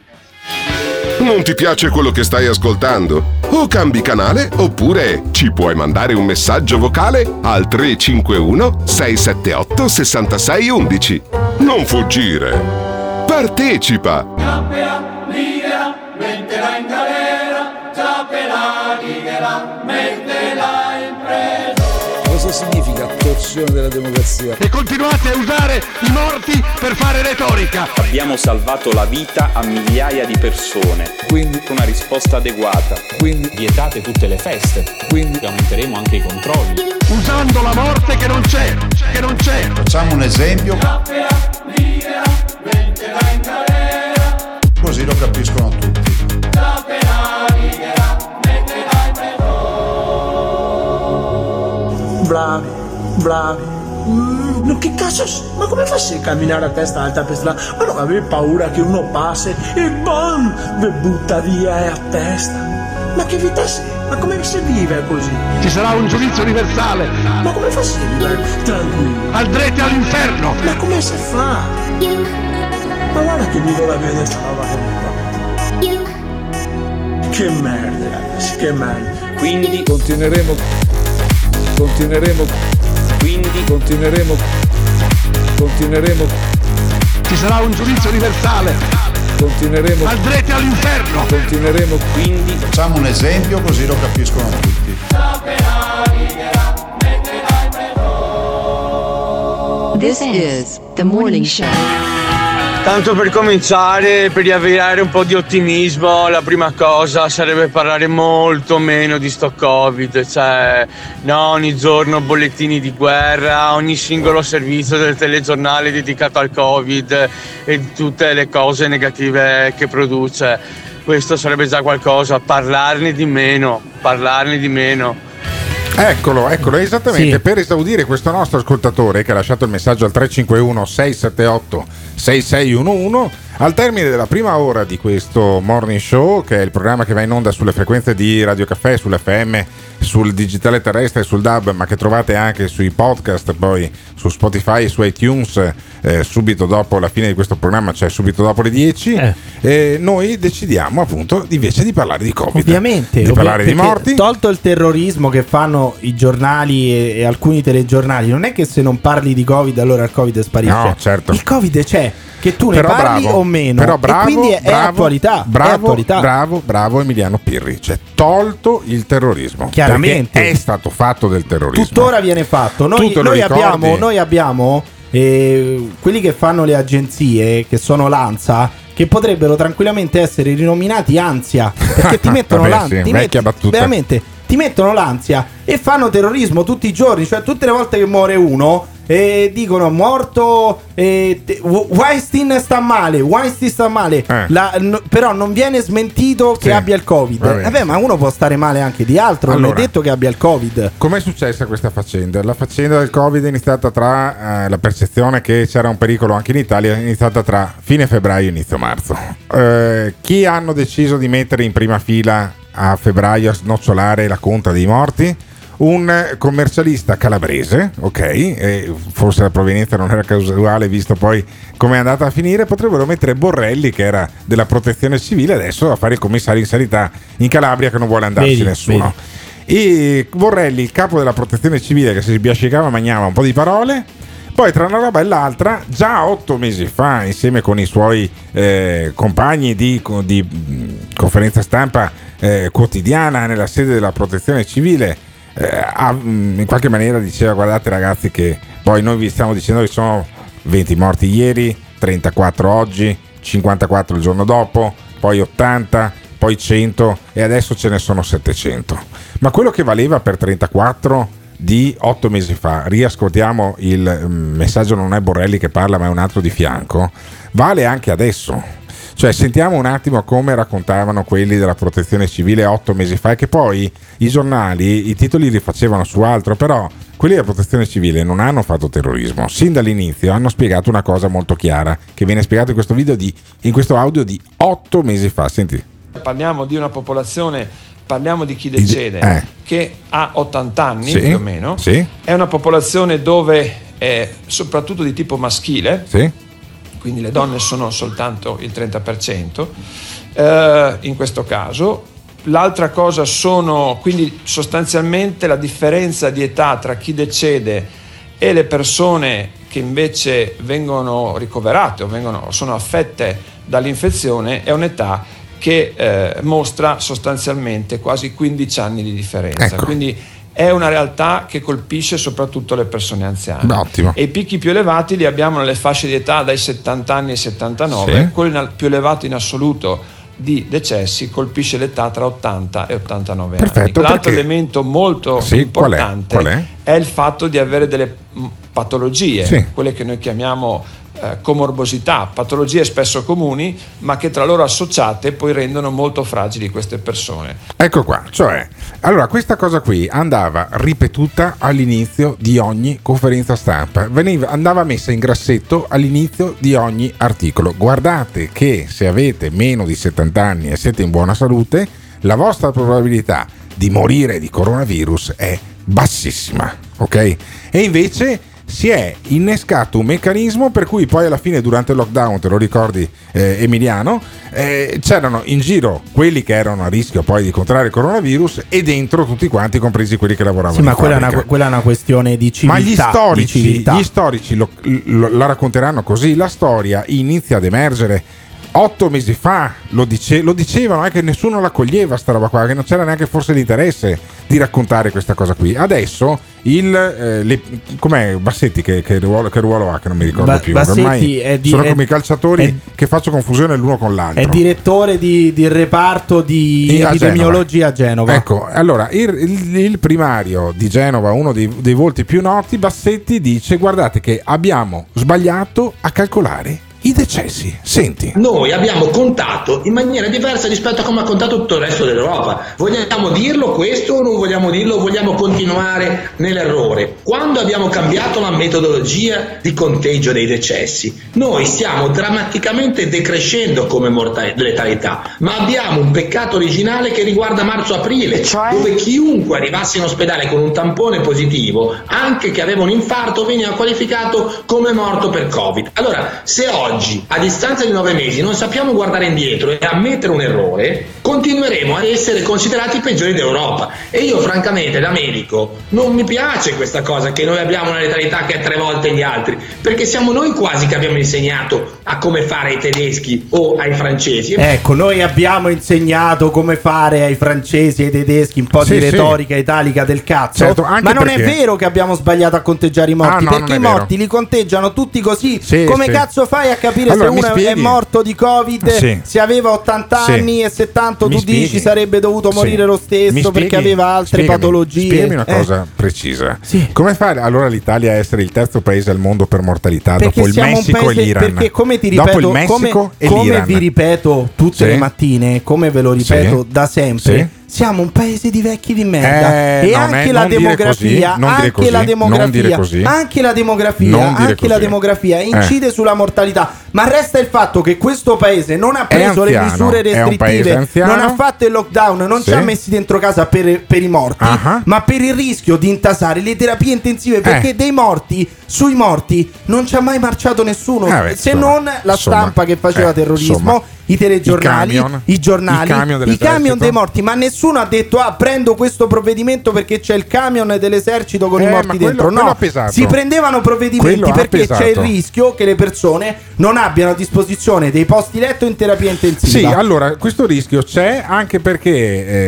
Non ti piace quello che stai ascoltando? O cambi canale oppure ci puoi mandare un messaggio vocale al 351 678 6611. Non fuggire. Partecipa! Ciapela, libera, in galera, libera, mettela in preso. Cosa significa torsione della democrazia? E continuate a usare i morti per fare retorica. Abbiamo salvato la vita a migliaia di persone. Quindi una risposta adeguata. Quindi vietate tutte le feste. Quindi aumenteremo anche i controlli. Usando la morte che non c'è, che non c'è. Facciamo un esempio, Ciapela, libera, mettela in galera, così lo capiscono tutti. Bravi, bravi, Mm, che cazzo? Ma come fai a camminare a testa alta per strada? Ma non avevi paura che uno passi e bam! Vi butta via a testa. Ma che vita sei? Ma come si vive così? Ci sarà un giudizio universale. Ma come fa a vivere tranquillo? Andrete all'inferno. Ma come si fa? Ma guarda che vivo la vede sta roba qua. Che merda, ragazzi, che merda. Quindi continueremo, continueremo, quindi continueremo, continueremo, Ci sarà un giudizio universale. continueremo, Andrete all'inferno. continueremo, quindi Facciamo un esempio così lo capiscono tutti. This is the morning show. Tanto per cominciare, per riavviare un po' di ottimismo, la prima cosa sarebbe parlare molto meno di sto Covid, cioè no, ogni giorno bollettini di guerra, ogni singolo servizio del telegiornale dedicato al Covid e tutte le cose negative che produce. Questo sarebbe già qualcosa, parlarne di meno, parlarne di meno. Eccolo, eccolo, esattamente. Per esaudire questo nostro ascoltatore che ha lasciato il messaggio al 351 678 6611 al termine della prima ora di questo morning show, che è il programma che va in onda sulle frequenze di Radio Caffè, sull'FM, sul digitale terrestre e sul DAB, ma che trovate anche sui podcast, poi su Spotify e su iTunes, eh, subito dopo la fine di questo programma, cioè subito dopo le 10, e noi decidiamo appunto invece di parlare di Covid. Ovviamente, di parlare di perché morti. Tolto il terrorismo che fanno i giornali e, e alcuni telegiornali, non è che se non parli di Covid allora il Covid sparisce. No, certo. Il Covid c'è, che tu ne Però parli bravo, o meno. Però bravo, quindi è, è bravo, attualità. è Bravo, attualità. bravo, bravo Emiliano Pirri. Cioè, tolto il terrorismo. Chiaramente. Perché è stato fatto del terrorismo. Tuttora viene fatto. Noi, noi abbiamo, noi abbiamo eh, quelli che fanno le agenzie, che sono l'ANSA, che potrebbero tranquillamente essere rinominati ansia. Perché ti mettono l'ansia. sì, ti vecchia battuta. Veramente, ti mettono l'ansia e fanno terrorismo tutti i giorni. Cioè, tutte le volte che muore uno. E dicono morto eh, te- Weinstein sta male Weinstein sta male La- no- però non viene smentito che Sì, abbia il covid va bene. Vabbè ma uno può stare male anche di altro non Allora. è detto che abbia il covid Com'è successa questa faccenda? La faccenda del Covid è iniziata tra eh, la percezione che c'era un pericolo anche in Italia, è iniziata tra fine febbraio e inizio marzo. Eh, chi hanno deciso di mettere in prima fila a febbraio a snocciolare la conta dei morti? Un commercialista calabrese, ok, forse la provenienza non era casuale visto poi come è andata a finire, potrebbero mettere Borrelli che era della protezione civile adesso a fare il commissario in sanità in Calabria che non vuole andarci Vedi, nessuno. E Borrelli, il capo della protezione civile, che si sbiascicava, mangiava un po' di parole. Poi, tra una roba e l'altra, già otto mesi fa, insieme con i suoi eh, compagni di, di, mh, conferenza stampa eh, quotidiana nella sede della protezione civile, in qualche maniera diceva: Guardate, ragazzi, che poi noi vi stiamo dicendo che sono 20 morti ieri, 34 oggi, 54 il giorno dopo, poi 80, poi 100 e adesso ce ne sono 700. Ma quello che valeva per 34 di 8 mesi fa, riascoltiamo il mm, messaggio, non è Borrelli che parla, ma è un altro di fianco, vale anche adesso. Cioè, sentiamo un attimo come raccontavano quelli della protezione civile otto mesi fa e che poi i giornali, i titoli li facevano su altro, però quelli della protezione civile non hanno fatto terrorismo. Sin dall'inizio hanno spiegato una cosa molto chiara, che viene spiegato in questo video di, in questo audio di otto mesi fa. Senti. Parliamo di una popolazione, parliamo di chi decede, eh. che ha 80 anni Sì, più o meno. sì. È una popolazione dove è soprattutto di tipo maschile, Sì? Quindi le donne sono soltanto il 30%, eh, in questo caso. L'altra cosa sono quindi sostanzialmente la differenza di età tra chi decede e le persone che invece vengono ricoverate o vengono, sono affette dall'infezione è un'età che eh, mostra sostanzialmente quasi 15 anni di differenza. Ecco. Quindi è una realtà che colpisce soprattutto le persone anziane. Ottimo. E i picchi più elevati li abbiamo nelle fasce di età dai 70 anni ai 79, Sì. quello più elevato in assoluto di decessi colpisce l'età tra 80 e 89 anni. Perfetto, L'altro perché- elemento molto Sì, qual è? importante Qual è? il fatto di avere delle mh, patologie, Sì. quelle che noi chiamiamo eh, comorbosità, patologie spesso comuni, ma che tra loro associate poi rendono molto fragili queste persone. Ecco qua, cioè, allora questa cosa qui andava ripetuta all'inizio di ogni conferenza stampa, Veniva, andava messa in grassetto all'inizio di ogni articolo. Guardate che se avete meno di 70 anni e siete in buona salute, la vostra probabilità di morire di coronavirus è bassissima, ok? E invece si è innescato un meccanismo per cui poi alla fine durante il lockdown, te lo ricordi eh, Emiliano, eh, c'erano in giro quelli che erano a rischio poi di contrarre il coronavirus e dentro tutti quanti, compresi quelli che lavoravano. Sì, ma quella è, una, quella è una questione di civiltà. Ma gli storici, gli storici lo- lo- la racconteranno così. La storia inizia ad emergere otto mesi fa. Lo, dice- lo dicevano, è che nessuno la coglieva sta roba qua, che non c'era neanche forse l'interesse di raccontare questa cosa qui. Adesso il eh, le- com'è Bassetti che, che ruolo, che ruolo ha che non mi ricordo Ba- più. Bassetti Ormai è di- sono come i calciatori è- che faccio confusione l'uno con l'altro. È direttore di, di reparto di a epidemiologia a Genova. Ecco, allora il, il- il primario di Genova, uno dei, dei volti più noti, Bassetti dice: Guardate che abbiamo sbagliato a calcolare i decessi. Senti. Noi abbiamo contato in maniera diversa rispetto a come ha contato tutto il resto dell'Europa. Vogliamo dirlo questo o non vogliamo dirlo? Vogliamo continuare nell'errore? Quando abbiamo cambiato la metodologia di conteggio dei decessi, noi stiamo drammaticamente decrescendo come morta- letalità, ma abbiamo un peccato originale che riguarda marzo-aprile, dove chiunque arrivasse in ospedale con un tampone positivo, anche che aveva un infarto, veniva qualificato come morto per Covid. Allora, se oggi, a distanza di nove mesi, non sappiamo guardare indietro e ammettere un errore, continueremo ad essere considerati i peggiori d'Europa. E io, francamente, da medico, non mi piace questa cosa che noi abbiamo una letalità che è tre volte gli altri, perché siamo noi quasi che abbiamo insegnato a come fare ai tedeschi o ai francesi. Ecco, noi abbiamo insegnato come fare ai francesi e ai tedeschi un po' Sì, di sì. retorica italica del cazzo. Certo, ma non perché- è vero che abbiamo sbagliato a conteggiare i morti, Ah, no, perché è i vero. morti li conteggiano tutti così. Sì, come sì. cazzo fai a capire Allora, se uno è spieghi? morto di Covid? Sì. Se aveva 80 Sì. anni e 70, Mi tu dici spieghi? sarebbe dovuto Sì. morire lo stesso Mi perché spieghi? aveva altre Spiegami, patologie. Spiegami una Eh. cosa precisa. Come fa allora l'Italia a essere il terzo paese al mondo per mortalità Perché dopo il Messico paese- e l'Iran? Perché come ti dopo ripeto, il Messico come, e come vi ripeto tutte Sì. le mattine, come ve lo ripeto Sì. da sempre. Siamo un paese di vecchi di merda Eh, e non anche la demografia, così, anche così, la demografia, così. anche la demografia, anche la demografia Eh. incide sulla mortalità, ma resta il fatto che questo paese non ha preso le anziano, misure un paese restrittive, non ha fatto il lockdown, non Sì. ci ha messi dentro casa per, per i morti, Ah. ma per il rischio di intasare le terapie intensive perché Eh. dei morti sui morti non ci ha mai marciato nessuno Eh, se non la stampa che faceva eh, terrorismo, i telegiornali, i camion, i giornali, i camion i camion dei morti, ma nessuno ha detto ah prendo questo provvedimento perché c'è il camion dell'esercito con Eh, i morti quello- dentro. quello No, si prendevano provvedimenti Quello perché c'è il rischio che le persone non abbiano a disposizione dei posti letto in terapia intensiva. Sì, allora questo rischio c'è anche perché,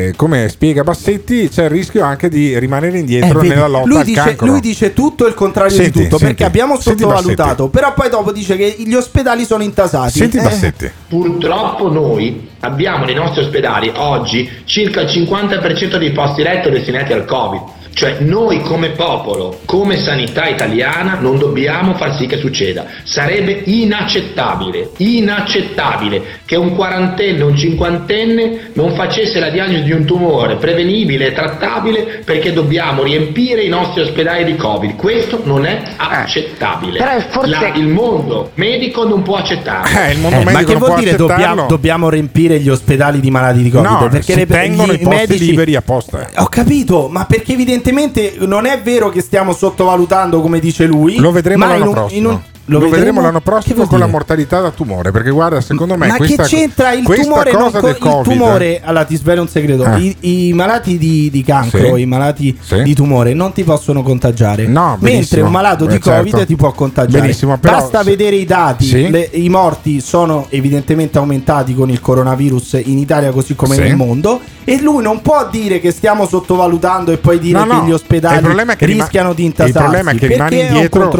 eh, come spiega Bassetti, c'è il rischio anche di rimanere Eh, indietro vedi, nella lotta lui, al dice, cancro. lui dice tutto il contrario Senti, di tutto senti, perché abbiamo sottovalutato, però poi dopo dice che gli ospedali sono intasati. Senti Eh. Bassetti. Purtroppo noi abbiamo nei nostri ospedali oggi circa il 50% dei posti letto destinati al Covid. Cioè noi come popolo, come sanità italiana non dobbiamo far sì che succeda. Sarebbe inaccettabile, inaccettabile che un quarantenne un cinquantenne non facesse la diagnosi di un tumore prevenibile e trattabile perché dobbiamo riempire i nostri ospedali di Covid. Questo non è accettabile. Però forse- La- il mondo medico non può accettarlo. Eh, il mondo Eh, ma che non vuol dire dobbiamo, dobbiamo riempire gli ospedali di malati di Covid? No, perché si le- tengono gli- i posti liberi apposta. Ho capito, ma perché evidentemente non è vero che stiamo sottovalutando come dice lui. Lo vedremo l'anno in un- prossimo. in un- lo, vedremo, l'anno Che prossimo con la mortalità da tumore. Perché guarda, secondo me Ma questa, che c'entra il tumore? cosa co- il Covid. tumore, allora ti svelo un segreto: Ah. I, i malati di, di cancro, Sì. i malati Sì. di tumore non ti possono contagiare. No, mentre un malato di Eh, certo. Covid ti può contagiare. Benissimo, però- Basta vedere i dati: Sì. le- i morti sono evidentemente aumentati con il coronavirus in Italia, così come Sì. nel mondo. E lui non può dire che stiamo sottovalutando e poi dire No, no, che gli ospedali rischiano di intasarsi. Il problema è che rimane indietro,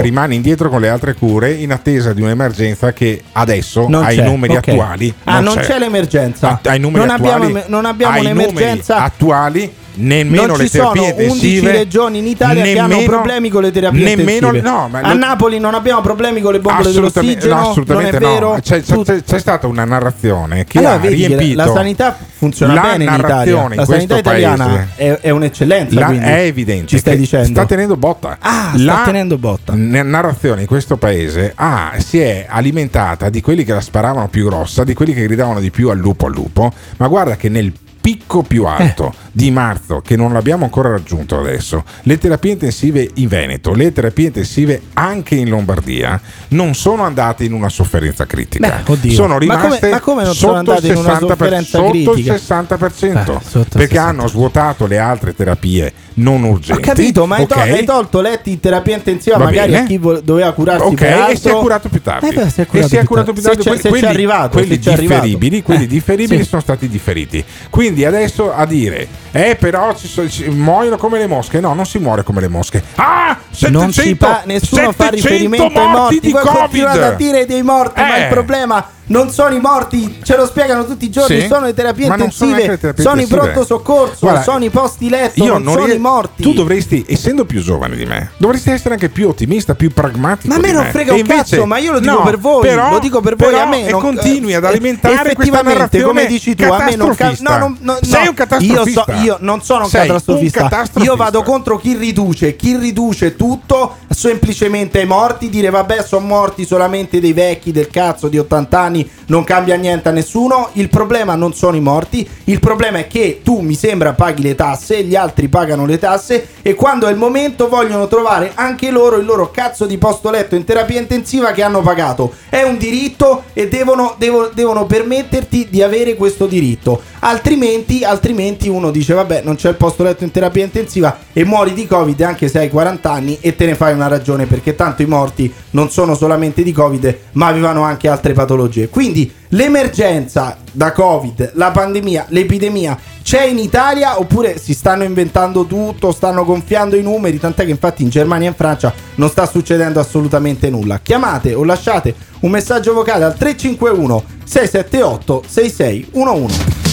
rimane indietro con le altre cure in attesa di un'emergenza che adesso, Non ai c'è, numeri ok. attuali, Ah, non c'è l'emergenza. Ah, ai numeri Non abbiamo attuali, em- non abbiamo un'emergenza- attuali nemmeno non le ci sono terapie 11 intensive regioni in Italia che hanno nemmeno- problemi con le terapie nemmeno- intensive. no, ma a lo- Napoli non abbiamo problemi con le bombole dell'ossigeno, no, assolutamente non è vero. no. C'è, c'è- c'è- stata una narrazione che Allora ha riempito la sanità funziona la bene in Italia. La sanità italiana è, è un'eccellenza. La- è evidente Ci stai dicendo? sta tenendo botta. Ah, la sta tenendo botta. narrazione in questo paese ah, si è alimentata di quelli che la sparavano più grossa, di quelli che gridavano di più al lupo al lupo, ma guarda che nel picco più alto Eh. Di marzo, che non l'abbiamo ancora raggiunto adesso, le terapie intensive in Veneto, le terapie intensive anche in Lombardia, non sono andate in una sofferenza critica. Beh. Sono Ma rimaste come- ma come non sono sotto, il in una 60 per- sotto il 60%, Eh, sotto perché 60. hanno svuotato le altre terapie non Ho urgenti. capito, ma hai, to- ok? hai tolto letti in terapia intensiva Va magari bene. a chi vo- doveva curarsi Ok, per altro. e si è curato più tardi. Eh beh, si è e curato si è curato più tardi. Quelli, c'è arrivato, quelli differibili, quelli Eh, differibili sì. sono stati differiti. Quindi adesso a dire, eh, però ci so- ci- muoiono come le mosche. No, non si muore come le mosche. Ah, 700, non si fa, nessuno fa 700 riferimento ai morti. di Voi Covid. continuate a dire dei morti, ma Eh. il problema non sono i morti, ce lo spiegano tutti i giorni. Sì, sono le terapie non sono intensive, le terapie sono i intensive. pronto soccorso, Guarda, sono i posti letto, Io non, non sono ries- i morti. Tu dovresti, essendo più giovane di me, dovresti essere anche più ottimista, più pragmatico. Ma a me non frega un invece- cazzo, ma io lo dico no, per voi, però- lo dico per voi a me E non- continui ad eh, alimentare effettivamente, come dici tu, a me non ca- catastrofista. no, no, no, Sei un catastrofista. Io, so- io non sono un Sei un catastrofista. catastrofista. Io vado contro chi riduce, chi riduce tutto semplicemente ai morti, dire vabbè, sono morti solamente dei vecchi del cazzo di 80 anni, non cambia niente a nessuno. Il problema non sono i morti, il problema è che tu mi sembra paghi le tasse, gli altri pagano le tasse e quando è il momento vogliono trovare anche loro il loro cazzo di posto letto in terapia intensiva che hanno pagato. È un diritto e devono, devo- devono permetterti di avere questo diritto. Altrimenti, altrimenti uno dice vabbè non c'è il posto letto in terapia intensiva e muori di covid anche se hai 40 anni e te ne fai una ragione perché tanto i morti non sono solamente di covid ma avevano anche altre patologie. Quindi l'emergenza da covid, la pandemia, l'epidemia c'è in Italia oppure si stanno inventando tutto, stanno gonfiando i numeri, tant'è che infatti in Germania e in Francia non sta succedendo assolutamente nulla. Chiamate o lasciate un messaggio vocale al 351 678 6611.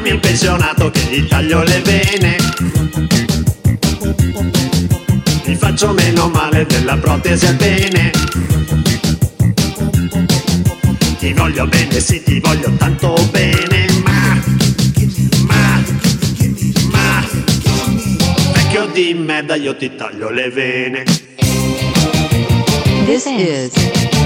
Dammi un pensionato che gli taglio le vene. Mi faccio meno male della protesi a bene. Ti voglio bene, sì, ti voglio tanto bene, ma, ma, ma, vecchio di merda, io ti taglio le vene. This is.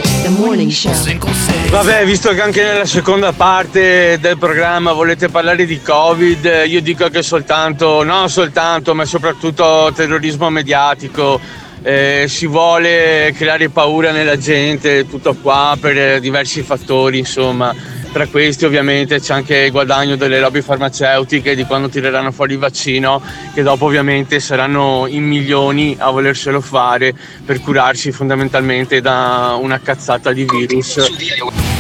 Vabbè, visto che anche nella seconda parte del programma volete parlare di Covid, io dico che soltanto, non soltanto, ma soprattutto terrorismo mediatico. eh, si vuole creare paura nella gente, tutto qua per diversi fattori, insomma. Tra questi ovviamente c'è anche il guadagno delle lobby farmaceutiche di quando tireranno fuori il vaccino, che dopo ovviamente saranno in milioni a volerselo fare per curarsi fondamentalmente da una cazzata di virus.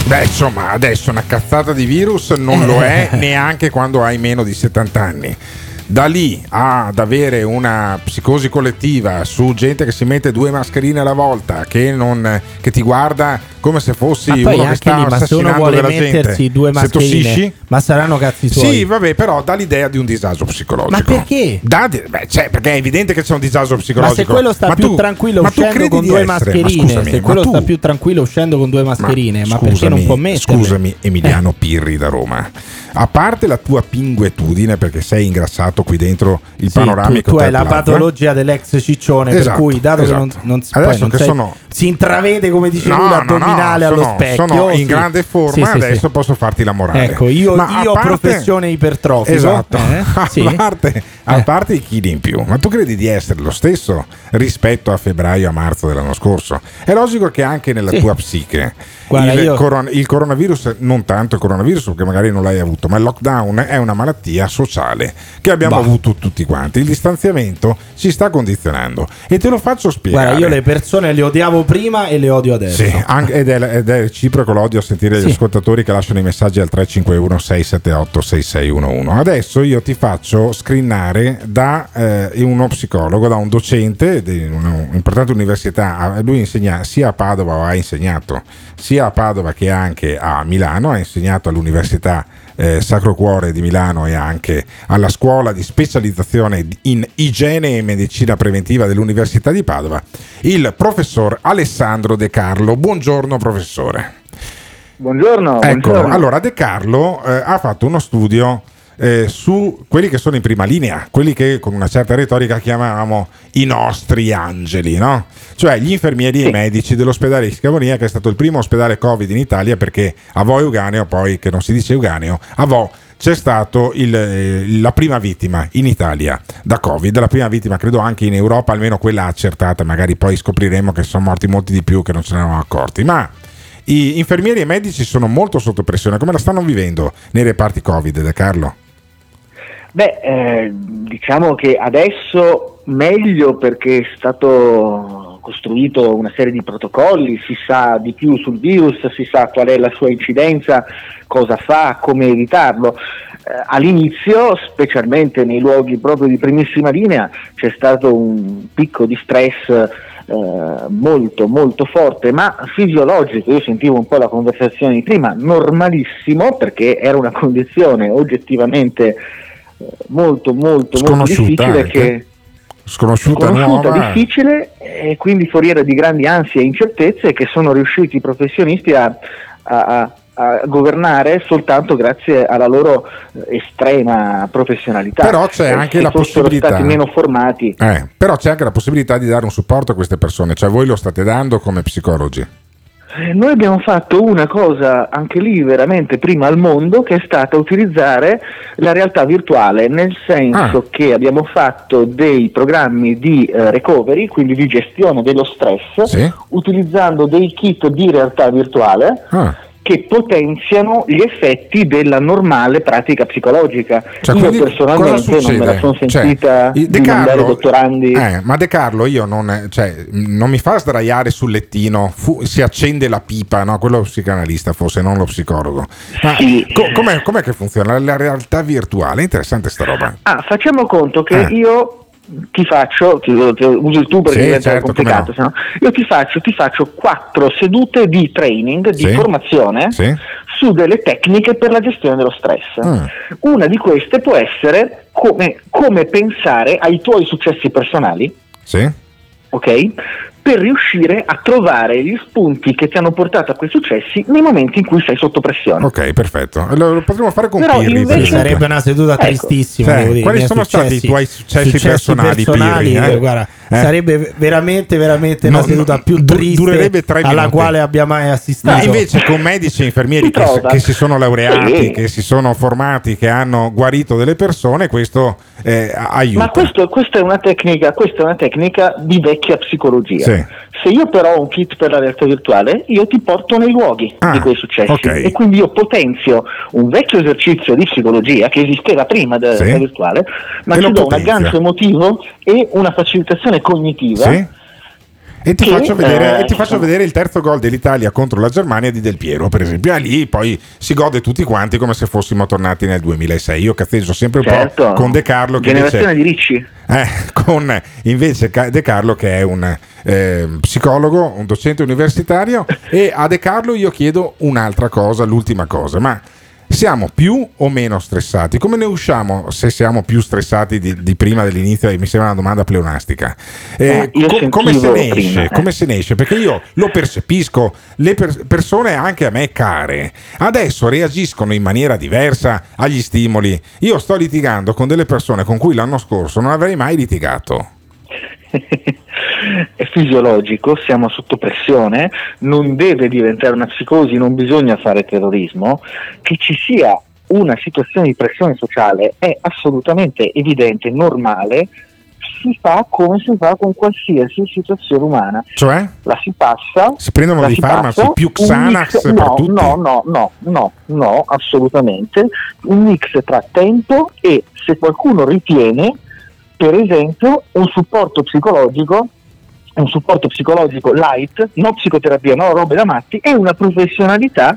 Beh, insomma, adesso una cazzata di virus non lo è neanche quando hai meno di 70 anni. Da lì ad avere una psicosi collettiva su gente che si mette due mascherine alla volta, che, non, che ti guarda come se fossi Ma uno che sta lì, ma se uno vuole mettersi gente. due Se mascherine, tossisci? ma saranno cazzi suoi. Sì, vabbè, però dà l'idea di un disagio psicologico. Ma perché? Di- beh, cioè, perché è evidente che c'è un disagio psicologico. Ma se quello sta Ma più tu- tranquillo ma uscendo con due essere- ma mascherine, scusami, se ma quello sta più tranquillo uscendo con due mascherine, ma, perché non può metterle? Scusami, Emiliano Pirri da Roma. A parte la tua pinguetudine perché sei ingrassato qui dentro il Sì, panoramico tu, tu hai la Plaza. patologia dell'ex ciccione, per Esatto, cui dato esatto. che non, non si, Adesso non che sono- si intravede come dice No, lui no, no, l'addominale allo sono- specchio. sono in sì. grande forma, Sì, adesso posso farti la morale. Ecco, io, Ma io ho parte- professione ipertrofico. Esatto, eh? a, parte, a parte i chili in più, ma tu credi di essere lo stesso rispetto a febbraio a marzo dell'anno scorso? È logico che anche nella tua psiche Guarda, il, io- coron- il coronavirus, non tanto il coronavirus perché magari non l'hai avuto, ma il lockdown è una malattia sociale che abbiamo Bah. avuto tutti quanti. Il distanziamento ci sta condizionando e te lo faccio spiegare. Guarda, io le persone le odiavo prima e le odio adesso. Sì, anche- ed, è, ed è reciproco l'odio a sentire gli Sì. ascoltatori che lasciano i messaggi al 351 678 6611. Adesso io ti faccio screenare da eh, uno psicologo, da un docente di un'importante università. Lui insegna sia a Padova, ha insegnato sia a Padova che anche a Milano, ha insegnato all'università eh, Sacro Cuore di Milano e anche alla scuola di specializzazione in igiene e medicina preventiva dell'Università di Padova, il professor Alessandro De Carlo. Buongiorno professore. Buongiorno. Ecco, buongiorno. allora De Carlo eh, ha fatto uno studio eh, su quelli che sono in prima linea, quelli che con una certa retorica chiamavamo i nostri angeli, no? Cioè gli infermieri e i medici dell'ospedale di Scavonia, che è stato il primo ospedale Covid in Italia, perché a Vo Euganeo, poi che non si dice Euganeo, a Vo c'è stata la prima vittima in Italia da Covid, la prima vittima credo anche in Europa, almeno quella accertata, magari poi scopriremo che sono morti molti di più che non ce ne eravamo accorti, ma i infermieri e medici sono molto sotto pressione, come la stanno vivendo nei reparti Covid, De Carlo? Beh, eh, diciamo che adesso meglio perché è stato costruito una serie di protocolli, si sa di più sul virus, si sa qual è la sua incidenza, cosa fa, come evitarlo. Eh, all'inizio, specialmente nei luoghi proprio di primissima linea, c'è stato un picco di stress eh, molto molto forte ma fisiologico, io sentivo un po' la conversazione di prima, normalissimo perché era una condizione oggettivamente molto molto molto difficile anche. che Sconosciuta, sconosciuta, nuova. difficile e quindi foriera di grandi ansie e incertezze che sono riusciti i professionisti a, a- a- governare soltanto grazie alla loro eh, estrema professionalità. Però c'è Eh, anche la possibilità- stati meno formati. Eh, però c'è anche la possibilità di dare un supporto a queste persone, cioè voi lo state dando come psicologi. Eh, Noi abbiamo fatto una cosa anche lì veramente prima al mondo che è stata utilizzare la realtà virtuale, nel senso Ah. che abbiamo fatto dei programmi di eh, recovery, quindi di gestione dello stress, Sì. utilizzando dei kit di realtà virtuale Ah. Che potenziano gli effetti della normale pratica psicologica. Cioè, Io personalmente non me la sono Cioè, sentita il De di mandare Carlo- dottorandi. Eh, ma De Carlo io non, cioè, non mi fa sdraiare sul lettino, fu- si accende la pipa, no? quello psicanalista forse, non lo psicologo. Ma co- com'è, com'è che funziona la realtà virtuale? È interessante sta roba. Ah, facciamo conto che Eh. io ti faccio, ti, ti usi tu perché Sì, diventa certo, complicato, no. io ti faccio, ti faccio quattro sedute di training, di Sì. formazione Sì. su delle tecniche per la gestione dello stress. Mm. Una di queste può essere come, come pensare ai tuoi successi personali, Sì? ok? Per riuscire a trovare gli spunti che ti hanno portato a quei successi nei momenti in cui sei sotto pressione. Ok, perfetto. Lo, lo potremmo fare con Però Pirri. invece-. Sarebbe una seduta Ecco. tristissima. Cioè, devo dire. quali miei sono stati successi- i tuoi successi personali, Pirri, eh? eh, guarda, Eh? Sarebbe veramente, veramente No, una seduta no, più triste alla quale abbia mai assistito. No, invece con medici e infermieri che, che si sono laureati, Sì. che si sono formati, che hanno guarito delle persone, questo eh, aiuta. Ma questo- questa è una tecnica, questa è una tecnica di vecchia psicologia. Sì. Se io però ho un kit per la realtà virtuale, io ti porto nei luoghi Ah, di quei successi ok. e quindi io potenzio un vecchio esercizio di psicologia che esisteva prima della Sì. realtà virtuale, ma ti do un potenzia. aggancio emotivo e una facilitazione cognitiva. Sì? E ti, Che, faccio vedere, eh, e ti faccio vedere il terzo gol dell'Italia contro la Germania di Del Piero, per esempio. E lì poi si gode tutti quanti come se fossimo tornati nel 2006. Io cazzeggio sempre un Certo. po' con De Carlo che Generazione invece, di ricci. eh, con invece De Carlo che è un eh, psicologo, un docente universitario e a De Carlo io chiedo un'altra cosa, l'ultima cosa, ma siamo più o meno stressati? Come ne usciamo se siamo più stressati di, di prima dell'inizio? Mi sembra una domanda pleonastica. Eh, Eh, co- come, se ne esce? prima, eh. come se ne esce? Perché io lo percepisco, le per- persone anche a me care adesso reagiscono in maniera diversa agli stimoli. Io sto litigando con delle persone con cui l'anno scorso non avrei mai litigato. è fisiologico, siamo sotto pressione, non deve diventare una psicosi, non bisogna fare terrorismo, che ci sia una situazione di pressione sociale è assolutamente evidente, normale, si fa come si fa con qualsiasi situazione umana. Cioè? La si passa. Si prendono dei si farmaci passa, più Xanax mix- no? No, no, no, no, no, assolutamente. Un mix tra tempo e se qualcuno ritiene, per esempio, un supporto psicologico un supporto psicologico light, non psicoterapia, no robe da matti, e una professionalità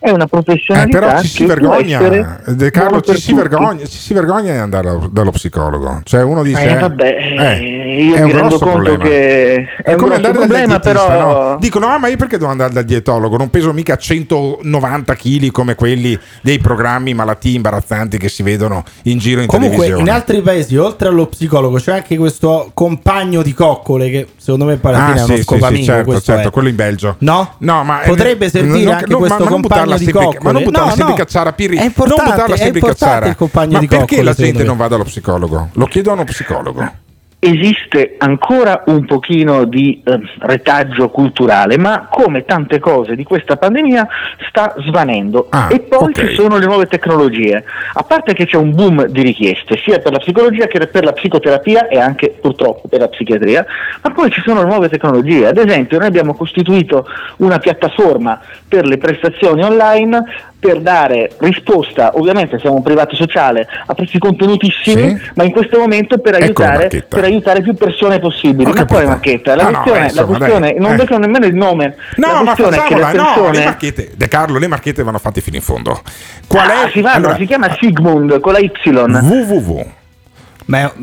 è una Eh, professionalità però ci si vergogna, De Carlo, ci si, vergogna, ci si vergogna di andare dallo, psicologo. Cioè uno dice... Eh, vabbè, eh, io è mi un rendo grosso conto problema. che è, un come andare dal problema, dietista, però no? Dicono, ah, ma io perché devo andare dal dietologo? Non peso mica 190 kg come quelli dei programmi malattie imbarazzanti che si vedono in giro in Comunque, televisione. in altri paesi, oltre allo psicologo, c'è anche questo compagno di coccole che secondo me alla fine Ah, è sì, uno sì, scopamingo. sì, certo, certo, è. quello in Belgio. No? No, ma Potrebbe eh, servire anche no, questo compagno buttarla di sempre- coccole. Ma non buttarla No, sempre no. cacciara, Pirri. È non buttarla sempre cacciara. il compagno ma di perché coccole, la gente non va dallo psicologo? Lo chiedo a uno psicologo. Esiste ancora un pochino di eh, retaggio culturale, ma come tante cose di questa pandemia sta svanendo. Ah, e poi ci sono le nuove tecnologie. A parte che c'è un boom di richieste, sia per la psicologia che per la psicoterapia e anche purtroppo per la psichiatria, ma poi ci sono le nuove tecnologie. Ad esempio, noi abbiamo costituito una piattaforma per le prestazioni online per dare risposta, ovviamente siamo un privato sociale, a prezzi contenutissimi, Sì. ma in questo momento per Ecco aiutare, marchetta. per aiutare più persone possibili. Ho Ma quale capito. marchetta? La no, questione, eh, insomma, la questione dai, non eh. vedo nemmeno il nome. No, ma facciamola, no, le persone... marchette, De Carlo, le marchette vanno fatte fino in fondo. Qual Ah, è? si, vanno, allora, si chiama Sigmund con la Y. www.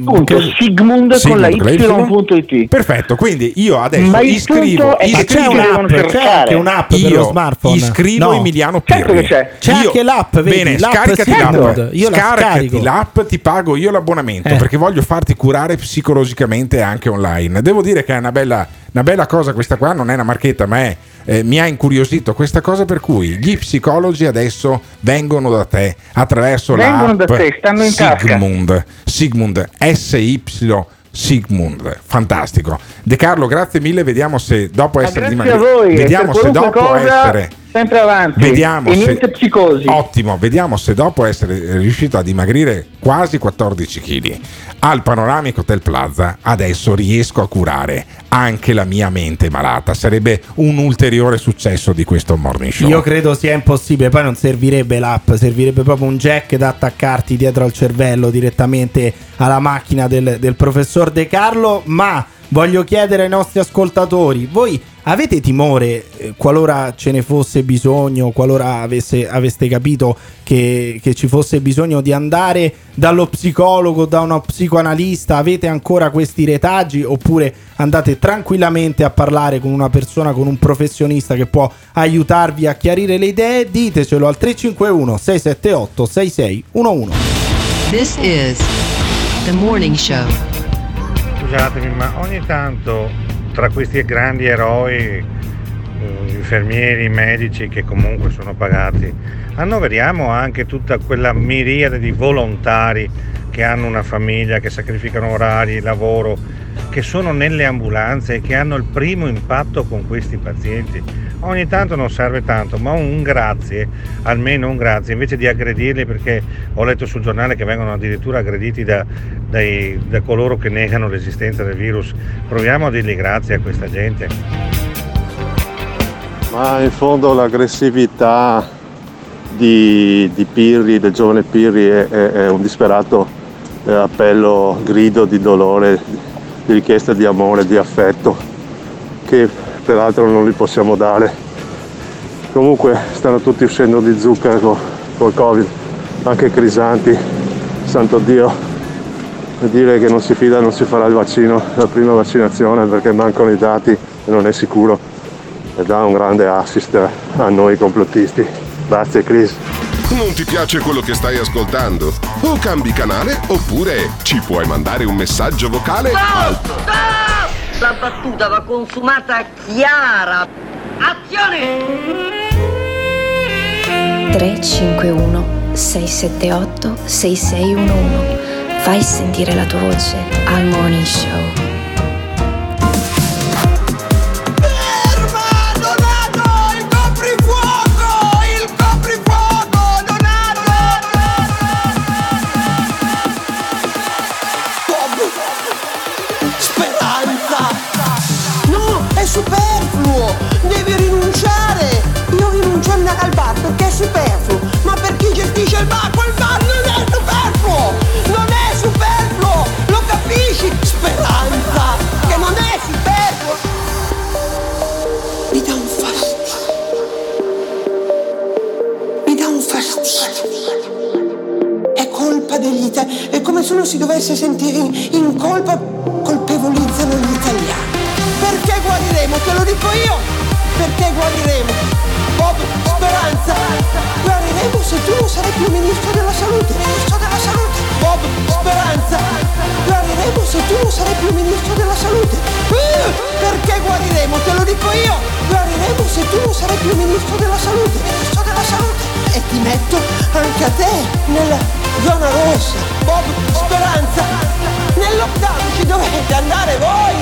Punto, Sigmund con la Sigmund con la Y.it. Perfetto, quindi io adesso Ma iscrivo, punto iscrivo c'è un'app, per c'è anche un'app per lo io smartphone. Iscrivo No. Emiliano Pirri. Certo che c'è. C'è Io- anche l'app, vedi, Bene, l'app scaricati Sigmund. l'app. Io la Scaricati scarico. l'app, ti pago io l'abbonamento Eh. perché voglio farti curare psicologicamente anche online. Devo dire che è una bella, una bella cosa questa qua, non è una marchetta, ma è eh, mi ha incuriosito questa cosa per cui gli psicologi adesso vengono da te attraverso Vengono l'app da te, stanno in tasca. Sigmund, Sigmund, SY Sigmund, fantastico. De Carlo, grazie mille, vediamo se dopo essere dimagrito- vediamo se dopo cosa, essere sempre avanti. Vediamo e se- psicosi. Ottimo, vediamo se dopo essere riuscito a dimagrire quasi 14 kg al Panoramic Hotel Plaza adesso riesco a curare anche la mia mente malata. Sarebbe un ulteriore successo di questo morning show. Io credo sia impossibile, poi non servirebbe l'app, servirebbe proprio un jack da attaccarti dietro al cervello direttamente alla macchina del, del professor De Carlo, ma voglio chiedere ai nostri ascoltatori, voi avete timore eh, qualora ce ne fosse bisogno, qualora avesse- aveste capito che, che ci fosse bisogno di andare dallo psicologo, da uno psicoanalista, avete ancora questi retaggi oppure andate tranquillamente a parlare con una persona, con un professionista che può aiutarvi a chiarire le idee? Ditecelo al 351 678 6611. This is the morning show. Scusatemi, ma ogni tanto tra questi grandi eroi, eh, infermieri, medici che comunque sono pagati, annoveriamo anche tutta quella miriade di volontari che hanno una famiglia, che sacrificano orari, lavoro, che sono nelle ambulanze e che hanno il primo impatto con questi pazienti. Ogni tanto non serve tanto, ma un grazie, almeno un grazie, invece di aggredirli perché ho letto sul giornale che vengono addirittura aggrediti da, dai- da coloro che negano l'esistenza del virus, proviamo a dirgli grazie a questa gente. Ma in fondo l'aggressività di, di Pirri, del giovane Pirri, è, è- è un disperato eh, appello, grido di dolore, di richiesta di amore, di affetto, che peraltro non li possiamo dare. Comunque stanno tutti uscendo di zucca co- col Covid, anche Crisanti, santo Dio, e dire che non si fida non si farà il vaccino, la prima vaccinazione perché mancano i dati e non è sicuro e dà un grande assist a noi complottisti. Grazie Chris. Non ti piace quello che stai ascoltando? O cambi canale oppure ci puoi mandare un messaggio vocale al La battuta va consumata chiara. Azione! 351 678 6611 Fai sentire la tua voce al Morning Show. Doversi sentire in, in colpa colpevolizzano gli italiani. Perché guariremo? Te lo dico io! Perché guariremo? Bob Speranza! Guariremo se tu non sarai più ministro della salute! Ministro della salute! Bob Speranza! Guariremo se tu non sarai più ministro della salute! Uh, perché guariremo? Te lo dico io! Guariremo se tu non sarai più ministro della salute! Ministro della salute! E ti metto anche a te nella zona rossa! Bob Speranza! Nel lockdown ci dovete andare voi!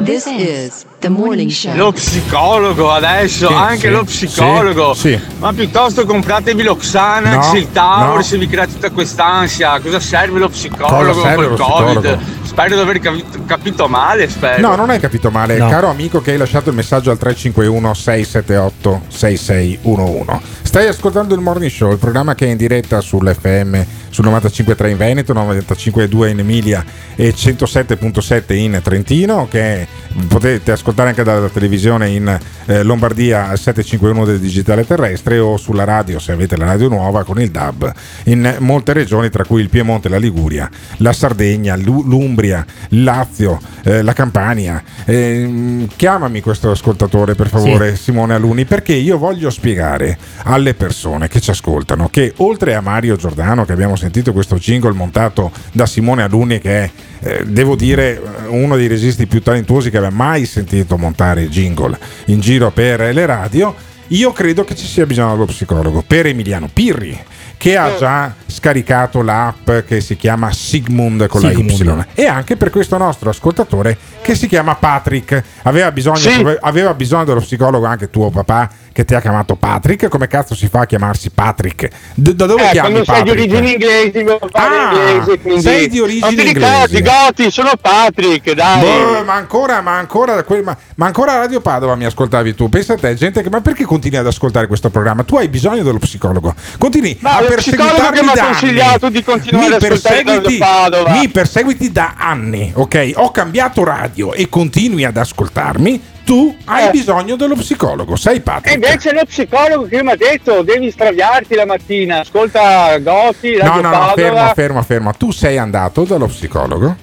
This is the morning show. Lo psicologo adesso, Sì, anche sì, lo psicologo. sì, sì. Ma piuttosto compratevi l'Oxanax, No, il Tauro, no. se vi crea tutta quest'ansia. Cosa serve lo psicologo Cosa serve col Covid? psicologo? Spero di aver capito, capito male, spero. No, non hai capito male, No. caro amico che hai lasciato il messaggio al 351 678 6611. Stai ascoltando il Morning Show, il programma che è in diretta sull'FM sul 95.3 in Veneto, 95.2 in Emilia e 107.7 in Trentino, che potete ascoltare anche dalla televisione in eh, Lombardia al 751 del digitale terrestre o sulla radio se avete la radio nuova con il DAB in molte regioni tra cui il Piemonte, la Liguria, la Sardegna, l'U- l'Umbria, il Lazio, eh, la Campania. Ehm, chiamami questo ascoltatore per favore, Simone Aluni, perché io voglio spiegare alle persone che ci ascoltano che oltre a Mario Giordano, che abbiamo sentito questo jingle montato da Simone Aluni, che è, eh, devo dire, uno dei registi più talentuosi che abbia mai sentito montare jingle in giro per le radio, io credo che ci sia bisogno dello psicologo per Emiliano Pirri che ha già scaricato l'app che si chiama Sigmund con Sigmund. la Y e anche per questo nostro ascoltatore che si chiama Patrick aveva bisogno, Sì. aveva bisogno dello psicologo anche tuo papà che ti ha chiamato Patrick come cazzo si fa a chiamarsi Patrick D- da dove Eh, chiami quando sei di Patrick? origini inglesi, mio Ah, inglese, quindi... sei di origini Non inglesi. Sono Patrick, dai. Boh, ma ancora, ma ancora, ma, ma ancora Radio Padova mi ascoltavi tu. Pensa a te, gente che. Ma perché continui ad ascoltare questo programma? Tu hai bisogno dello psicologo. Continui Ma a perseguitarmi che mi ha consigliato di continuare Mi ad ascoltare Radio Padova. Mi perseguiti da anni, ok? Ho cambiato radio e continui ad ascoltarmi. Tu hai Eh. bisogno dello psicologo. Sei Patrick. E invece lo psicologo che mi ha detto devi straviarti la mattina, ascolta Gotti, No, no, no, Padova. fermo, fermo, fermo. Tu sei andato dallo psicologo?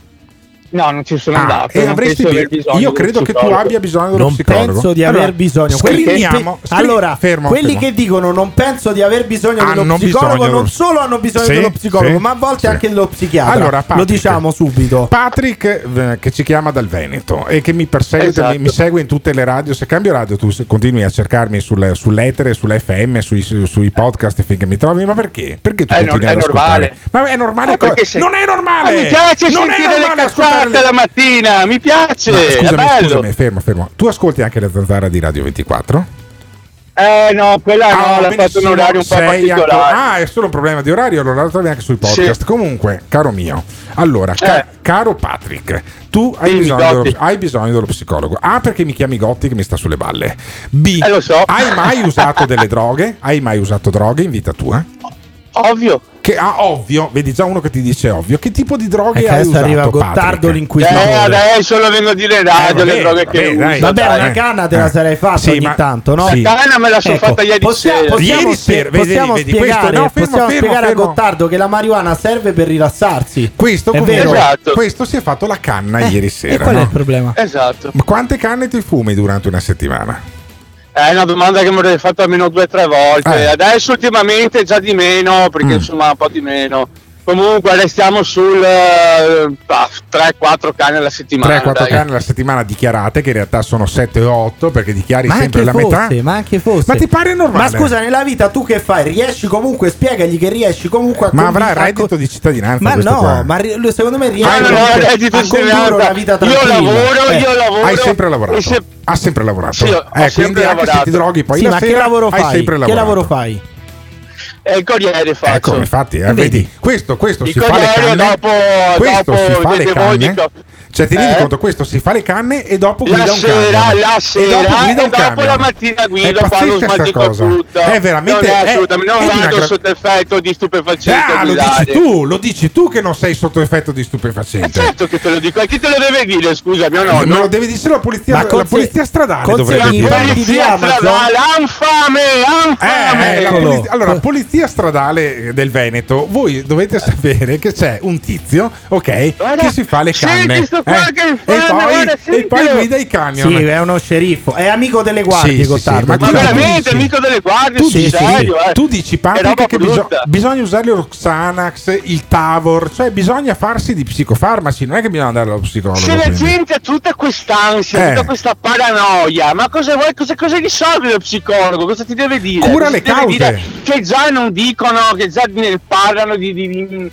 No, non ci sono Ah, andato. e avresti bisogno io credo che tu abbia bisogno dello Non psicologo. penso di aver Allora, bisogno. scriviamo- scri- allora, fermo, quelli fermo. che dicono non penso di aver bisogno dello Hanno psicologo, bisogno non dello- solo hanno bisogno Sì, dello psicologo, sì, ma a volte sì. anche dello psichiatra. Allora, Lo Patrick. diciamo subito. Patrick eh, che ci chiama dal Veneto e che mi persegue, Esatto. mi, segue in tutte le radio. Se cambio radio, tu continui a cercarmi sul, sull'etere, sull'FM, sui, su- sui podcast finché mi trovi. Ma perché? Perché tu È continui nor- ad è normale. ascoltare? Ma è normale? Ma co- Non è normale! Ma mi piace non è normale ascoltare le- la mattina, mi piace, è scusami, scusami, fermo, fermo. Tu ascolti anche la zanzara di Radio 24? Eh no, quella no, Ah, l'ha fatto un orario un po' particolare. ancora- Ah, è solo un problema di orario, allora la trovi anche sui podcast. Comunque, caro mio, allora, ca- Eh. caro Patrick, tu hai bisogno, dello, hai bisogno dello psicologo. A, perché mi chiami Gotti che mi sta sulle balle. B, Eh, lo so. hai mai usato delle droghe? Hai mai usato droghe in vita tua? Ovvio. Che, ah, ovvio, vedi già uno che ti dice ovvio. Che tipo di droghe E che hai adesso usato? arriva? Gottardo Eh, l'inquisitore. adesso lo vengo a dire in radio Eh, le vabbè, droghe che vabbè, uso. dai. Vabbè, dai. una canna te la Eh. sarei fatta Sì, ogni ma- tanto, no? sì. La canna me la sono Ecco, fatta ieri possiamo, sera. possiamo Ieri sera, vedi, possiamo vedi, spiegare, questo- no, fermo, possiamo fermo, spiegare fermo. a Gottardo che la marijuana serve per rilassarsi. Questo, È vero. Esatto. questo si è fatto la canna Eh, ieri E sera. qual è no? il problema? Esatto. Ma quante canne ti fumi durante una settimana? È una domanda che mi avrei fatto almeno due o tre volte. Eh. Adesso ultimamente già di meno, perché Mm. insomma un po' di meno. Comunque restiamo sul 3-4 canne alla settimana. 3-4 dai. canne alla settimana dichiarate, che in realtà sono 7 o 8 perché dichiari Ma sempre la fosse, metà. ma anche fosse. Ma ti pare normale? Ma scusa, nella vita tu che fai? Riesci comunque, spiegagli che riesci comunque a Ma avrà il a reddito co- di cittadinanza Ma no, qua. ma ri- lui secondo me riesce Ah, no, no, comunque reddito a di condurre cittadinanza. una vita Io tranquilla. lavoro, Eh. io lavoro. Hai sempre lavorato. se- Ha sempre lavorato. Sì, ho- ho eh, quindi sempre anche se lavorato. ti droghi poi Sì, la ma che sera lavoro hai fai? sempre Che lavorato. lavoro fai? E il corriere faccio. Ecco, infatti, eh, Vedi? vedi, questo, questo Il si fa le corriere canne. dopo, questo dopo si fa le voi canne. Cioè, ti rendi Eh? conto, questo si fa le canne e dopo guida La un sera, camion. la e sera dopo guida e un dopo camion. la mattina È guida quando smaltico cosa. tutto. È veramente non è è- assolutamente, non è di una vado gra- sotto effetto di stupefacenti a Ah, lo dici tu, lo dici tu che non sei sotto effetto di stupefacente. Certo che te lo dico, e chi te lo deve dire, scusa, mio nonno? lo deve dire la polizia, la polizia stradale conse- dovrebbe dire. di Polizia Amazon. stradale, anfame, anfame! Eh, la Eccolo. polizia- allora, polizia stradale del Veneto, voi dovete sapere che c'è un tizio, ok, Guarda, che si fa le canne qua eh, che e, poi, e poi guida i camion. Sì, è uno sceriffo. È amico delle guardie, Sì, sì, Gottardo. sì, ma Ma tu- veramente, amico delle guardie, tu dici, serio, eh. tu dici Patrick che biso- brutta. bisogna usare lo Xanax, il Tavor, cioè bisogna farsi di psicofarmaci, non è che bisogna andare allo psicologo. Se la quindi. gente ha tutta quest'ansia, Eh. tutta questa paranoia, ma cosa vuoi, cosa, cosa risolve lo psicologo? Cosa ti deve dire? Cura Cosa le cause. dire che già non dicono, che già ne parlano di, di- di- di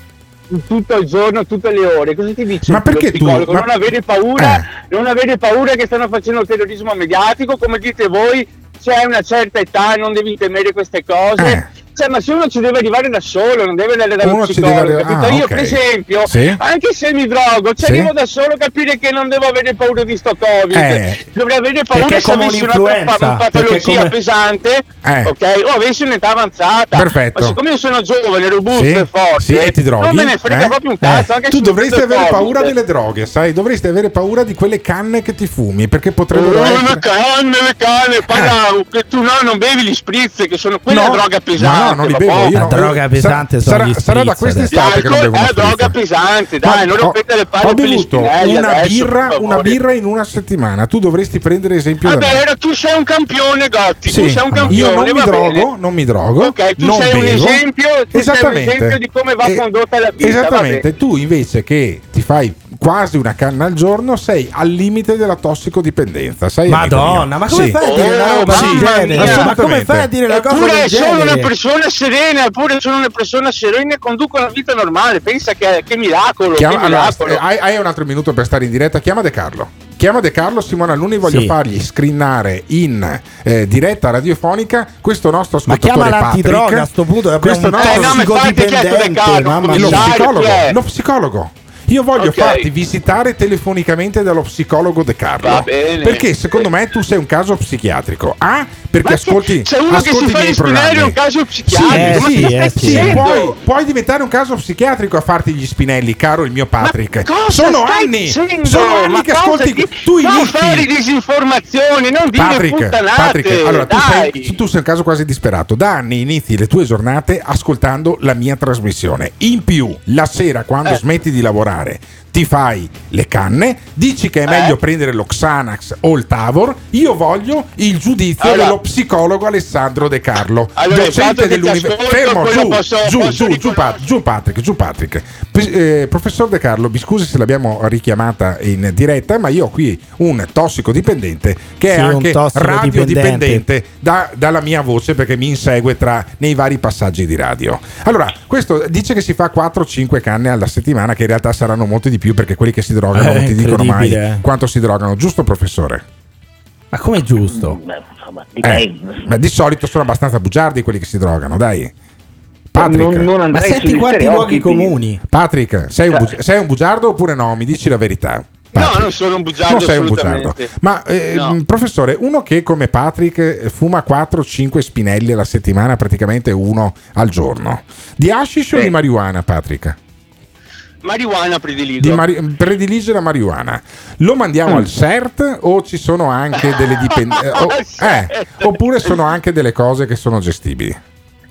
tutto il giorno, tutte le ore. Cosa ti dice Ma perché tu- ma- Non avere paura, Eh. non avere paura che stanno facendo terrorismo mediatico, come dite voi, c'è una certa età, non devi temere queste cose. Eh. Cioè, ma se uno ci deve arrivare da solo, non deve andare dallo Uno psicologo. deve ah, Io, per esempio, Sì. anche se mi drogo, ci Sì. arrivo da solo a capire che non devo avere paura di sto Covid. Eh. Dovrei avere paura se avessi una patologia come- pesante, Eh. ok? O avessi un'età avanzata. Perfetto. Ma siccome io sono giovane, robusto Sì, e forte, sì, e ti droghi? non me ne frega eh? proprio un cazzo. Eh. Tu dovresti avere paura delle droghe, sai? Dovresti avere paura di quelle canne che ti fumi, perché potrebbero Oh, le essere... canne, le canne, parla, che tu no, non bevi gli spritz, che sono quella droga ma pesante. no, non li bevo io. La droga Sa- pesante sono sarà, gli sarà da quest'estate che non bevo L'alcol uno è droga pesante, Ma dai, non ho- rompete le palle Ho per gli bevuto spinelli una adesso, birra, una birra in una settimana. Tu dovresti prendere esempio da Vabbè, era- tu sei un campione, Gotti, tu sei un io campione, non mi drogo, bene. non mi drogo. Ok, tu non sei un bevo. esempio, tu sei un Esattamente. esempio di come va Eh, condotta la vita, Esattamente, tu invece che ti fai quasi una canna al giorno, sei al limite della tossicodipendenza. Sei Madonna, ma come Sì. fai a dire una Oh, roba genere? mia. Ma come fai a dire una cosa Eppure sono una persona serena, eppure sono una persona serena e conduco una vita normale. Pensa che, che miracolo, Chiama- che allora, miracolo. eh, hai, hai un altro minuto per stare in diretta? Chiama De Carlo. Chiama De Carlo, Simone Alunni, voglio Sì. fargli screenare in eh, diretta radiofonica questo nostro Ma ascoltatore chiama l'antidroga Patrick. a sto punto questo nostro Eh, no, ma infatti chi è che tossicodipendente, De Carlo? mamma lo psicologo, lo psicologo. Io voglio Ok. farti visitare telefonicamente dallo psicologo De Carlo. Va bene. Perché secondo me tu sei un caso psichiatrico. Ah, perché Ma ascolti, c'è uno che ascolti si i fa spinelli è un caso psichiatrico. eh, ma sì, che eh, stai sì. sì, puoi, puoi diventare un caso psichiatrico a farti gli spinelli, caro il mio Patrick. Ma cosa sono stai anni, dicendo? sono anni Ma che cosa ascolti. di- Tu non fare inizi. disinformazioni, non dire Patrick, puttanate. Patrick, allora tu sei, tu sei un caso quasi disperato. Da anni inizi le tue giornate ascoltando la mia trasmissione. In più, la sera, quando Eh. smetti di lavorare, fare ti fai le canne, dici che è meglio Eh. prendere lo Xanax o il Tavor. Io voglio il giudizio Allora. dello psicologo Alessandro De Carlo, Allora, docente dell'università. Fermo, giù, posso- giù, posso giù, giù, Pa- riconoscere. giù, Patrick, giù Patrick. P- eh, professor De Carlo, mi scusi se l'abbiamo richiamata in diretta, ma io ho qui un tossicodipendente che Sì, è anche radiodipendente da- dalla mia voce perché mi insegue tra, nei vari passaggi di radio. Allora, questo dice che si fa 4-5 canne alla settimana, che in realtà saranno molti di più perché quelli che si drogano Eh, non ti dicono mai quanto si drogano, giusto professore? Ma come giusto? Beh, insomma, Eh, beh, di solito sono abbastanza bugiardi quelli che si drogano, dai. Patrick, Non, non Ma senti quanti luoghi comuni? Patrick, sei un, bugi- sei un bugiardo oppure no? Mi dici la verità. No, Patrick. non sono un bugiardo Non sei un bugiardo. Ma eh, No. mh, professore, uno che come Patrick eh, fuma 4-5 spinelli alla settimana, praticamente uno al giorno. Di hashish o di marijuana, Patrick? Marijuana prediligo. Di mari- predilige la marijuana. Lo mandiamo Mm. al CERT o ci sono anche delle dipendenze? oppure sono anche delle cose che sono gestibili?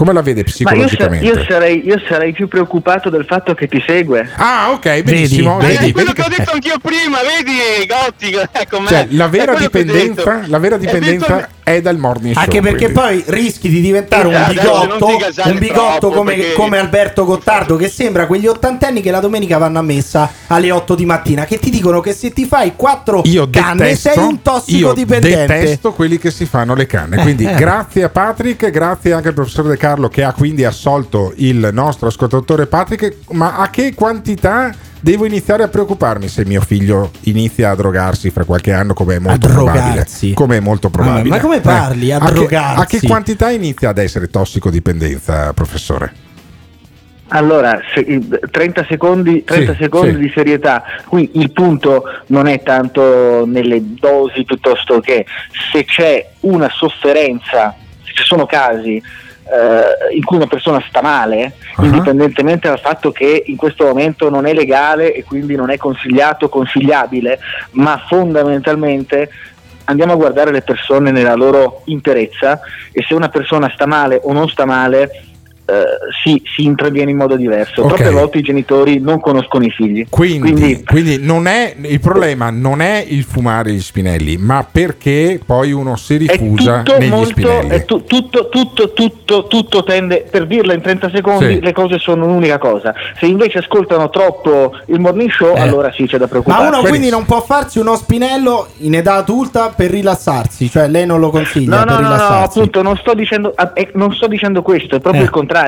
Come la vede Ma io, sa- psicologicamente? io sarei, io sarei più preoccupato del fatto che ti segue. Ah, ok, benissimo. Vedi, Vedi, Eh, quello vedi che ho detto anch'io prima, vedi Gotti, ecco. Cioè, la vera È dipendenza, la vera È dipendenza detto- è dal morning show. Anche perché quindi. poi rischi di diventare un Esatto, bigotto, ti gasare un bigotto troppo, come, perché- come Alberto Gottardo che sembra quegli ottantenni che la domenica vanno a messa alle 8 di mattina che ti dicono che se ti fai quattro io canne detesto, sei un io tossicodipendente. detesto quelli che si fanno le canne. Quindi Eh. grazie a Patrick, grazie anche al professor De Carlo che ha quindi assolto il nostro ascoltatore Patrick. Ma a che quantità devo iniziare a preoccuparmi se mio figlio inizia a drogarsi fra qualche anno, come è molto probabile? Come è molto probabile. ma come parli, a che- drogarsi? a che quantità inizia ad essere tossicodipendenza, professore? Allora, se- il- 30 secondi, 30 Sì, secondi sì. di serietà. Qui il punto non è tanto nelle dosi piuttosto che se c'è una sofferenza, se ci sono casi eh, in cui una persona sta male, Uh-huh. indipendentemente dal fatto che in questo momento non è legale e quindi non è consigliato, consigliabile, ma fondamentalmente andiamo a guardare le persone nella loro interezza e se una persona sta male o non sta male eh, si, si interviene in modo diverso. Ok. Troppe volte i genitori non conoscono i figli. Quindi, quindi non è, il problema non è il fumare gli spinelli, ma perché poi uno si rifugia tutto negli molto, spinelli. è tu- tutto, tutto, tutto, tutto tende, per dirla in 30 secondi, Sì. le cose sono un'unica cosa. Se invece ascoltano troppo il morning show, allora sì c'è da Ma preoccuparsi. uno quindi non può farsi uno spinello in età adulta per rilassarsi, cioè lei non lo consiglia No, per no, no, no, appunto, non sto dicendo, eh, non sto dicendo questo, è proprio Eh. il contrario.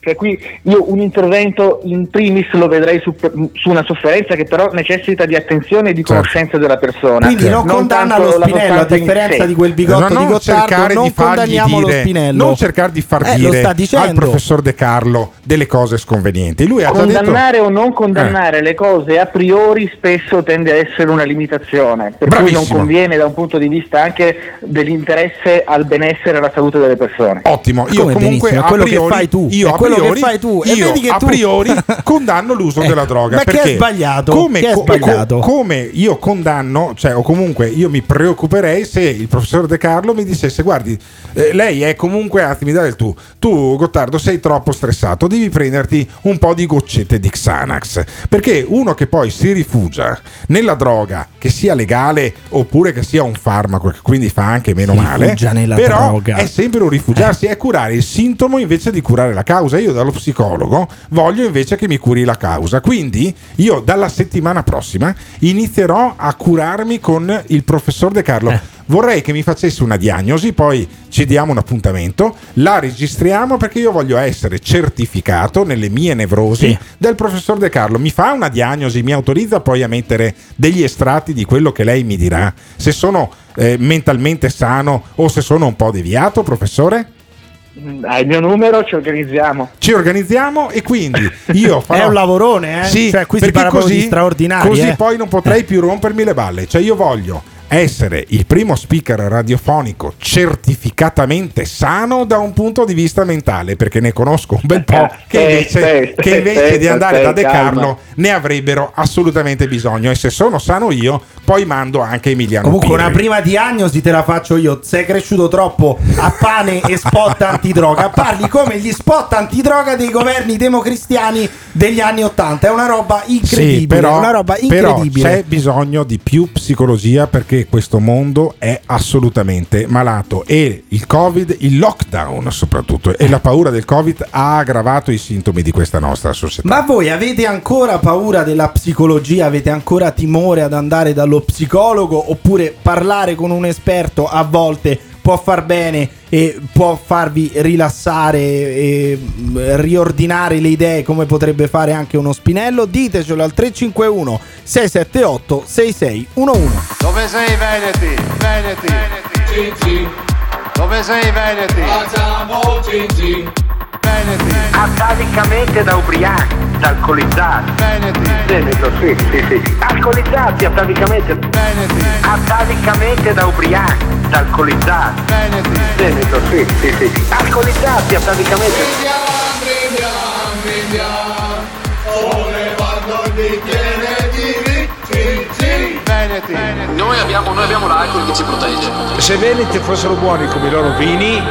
Che qui io un intervento in primis lo vedrei su, su una sofferenza che però necessita di attenzione e di conoscenza della persona. Quindi non condanna tanto lo spinello, a differenza di quel bigotto Ma di non Gottardo, cercare non di condanniamo lo dire, spinello. non cercare di far Eh, lo dire al professor De Carlo delle cose sconvenienti. Lui ha già detto Condannare o non condannare le cose a priori spesso tende a essere una limitazione, per cui non Bravissimo. conviene da un punto di vista anche dell'interesse al benessere e alla salute delle persone. Ottimo, io Come comunque a quello che priori, fai tu, io è a priori, fai tu, io a tu- priori condanno l'uso Eh, della droga ma che è perché sbagliato? Come, è sbagliato? co- come io condanno, cioè o comunque io mi preoccuperei se il professor De Carlo mi dicesse guardi, eh, lei è comunque, anzi mi dà il tu, tu Gottardo sei troppo stressato, devi prenderti un po' di goccette di Xanax, perché uno che poi si rifugia nella droga, che sia legale oppure che sia un farmaco, che quindi fa anche meno Si male, però droga. è sempre un rifugiarsi, è curare il sintomo invece di curare la causa. Io dallo psicologo voglio invece che mi curi la causa. Quindi io dalla settimana prossima inizierò a curarmi con il professor De Carlo. Eh. Vorrei che mi facesse una diagnosi, poi ci diamo un appuntamento, la registriamo perché io voglio essere certificato nelle mie nevrosi Sì. del professor De Carlo. Mi fa una diagnosi, mi autorizza poi a mettere degli estratti di quello che lei mi dirà. Se sono eh, mentalmente sano o se sono un po' deviato, professore? Mm, Hai il mio numero, ci organizziamo. Ci organizziamo e quindi io farò... È un lavorone, eh? Sì, Cioè, qui si perché parla così, di straordinari, Così eh. poi non potrei più rompermi le balle. Cioè io voglio essere il primo speaker radiofonico certificatamente sano da un punto di vista mentale, perché ne conosco un bel po' che invece, che invece di andare da De Carlo ne avrebbero assolutamente bisogno. E se sono sano io, poi mando anche Emiliano Comunque Pirri. una prima diagnosi te la faccio io. Sei cresciuto troppo a pane e spot antidroga. Parli come gli spot antidroga dei governi democristiani degli anni Ottanta. È una roba incredibile. Sì, però, una roba però incredibile. c'è bisogno di più psicologia perché questo mondo è assolutamente malato e il covid, il lockdown soprattutto e la paura del covid ha aggravato i sintomi di questa nostra società. Ma voi avete ancora paura della psicologia? Avete ancora timore ad andare dallo psicologo? Oppure parlare con un esperto a volte può far bene e può farvi rilassare e mm, riordinare le idee come potrebbe fare anche uno spinello? Ditecelo al 351 678 6611. Dove sei Veneti? Veneti. Gigi. Dove sei Veneti? Facciamo Gigi. Veneti. Atavicamente da ubriachi, da alcolizzati. Veneti. Veneto, sì, sì, sì. Alcolizzati atavicamente. Veneti. Atavicamente da ubriachi, da alcolizzati. Veneti. Veneto, sì, sì, sì. Alcolizzati atavicamente. Veneti. Noi abbiamo, noi abbiamo l'alcol che ci protegge. Se Veneti fossero buoni come i loro vini,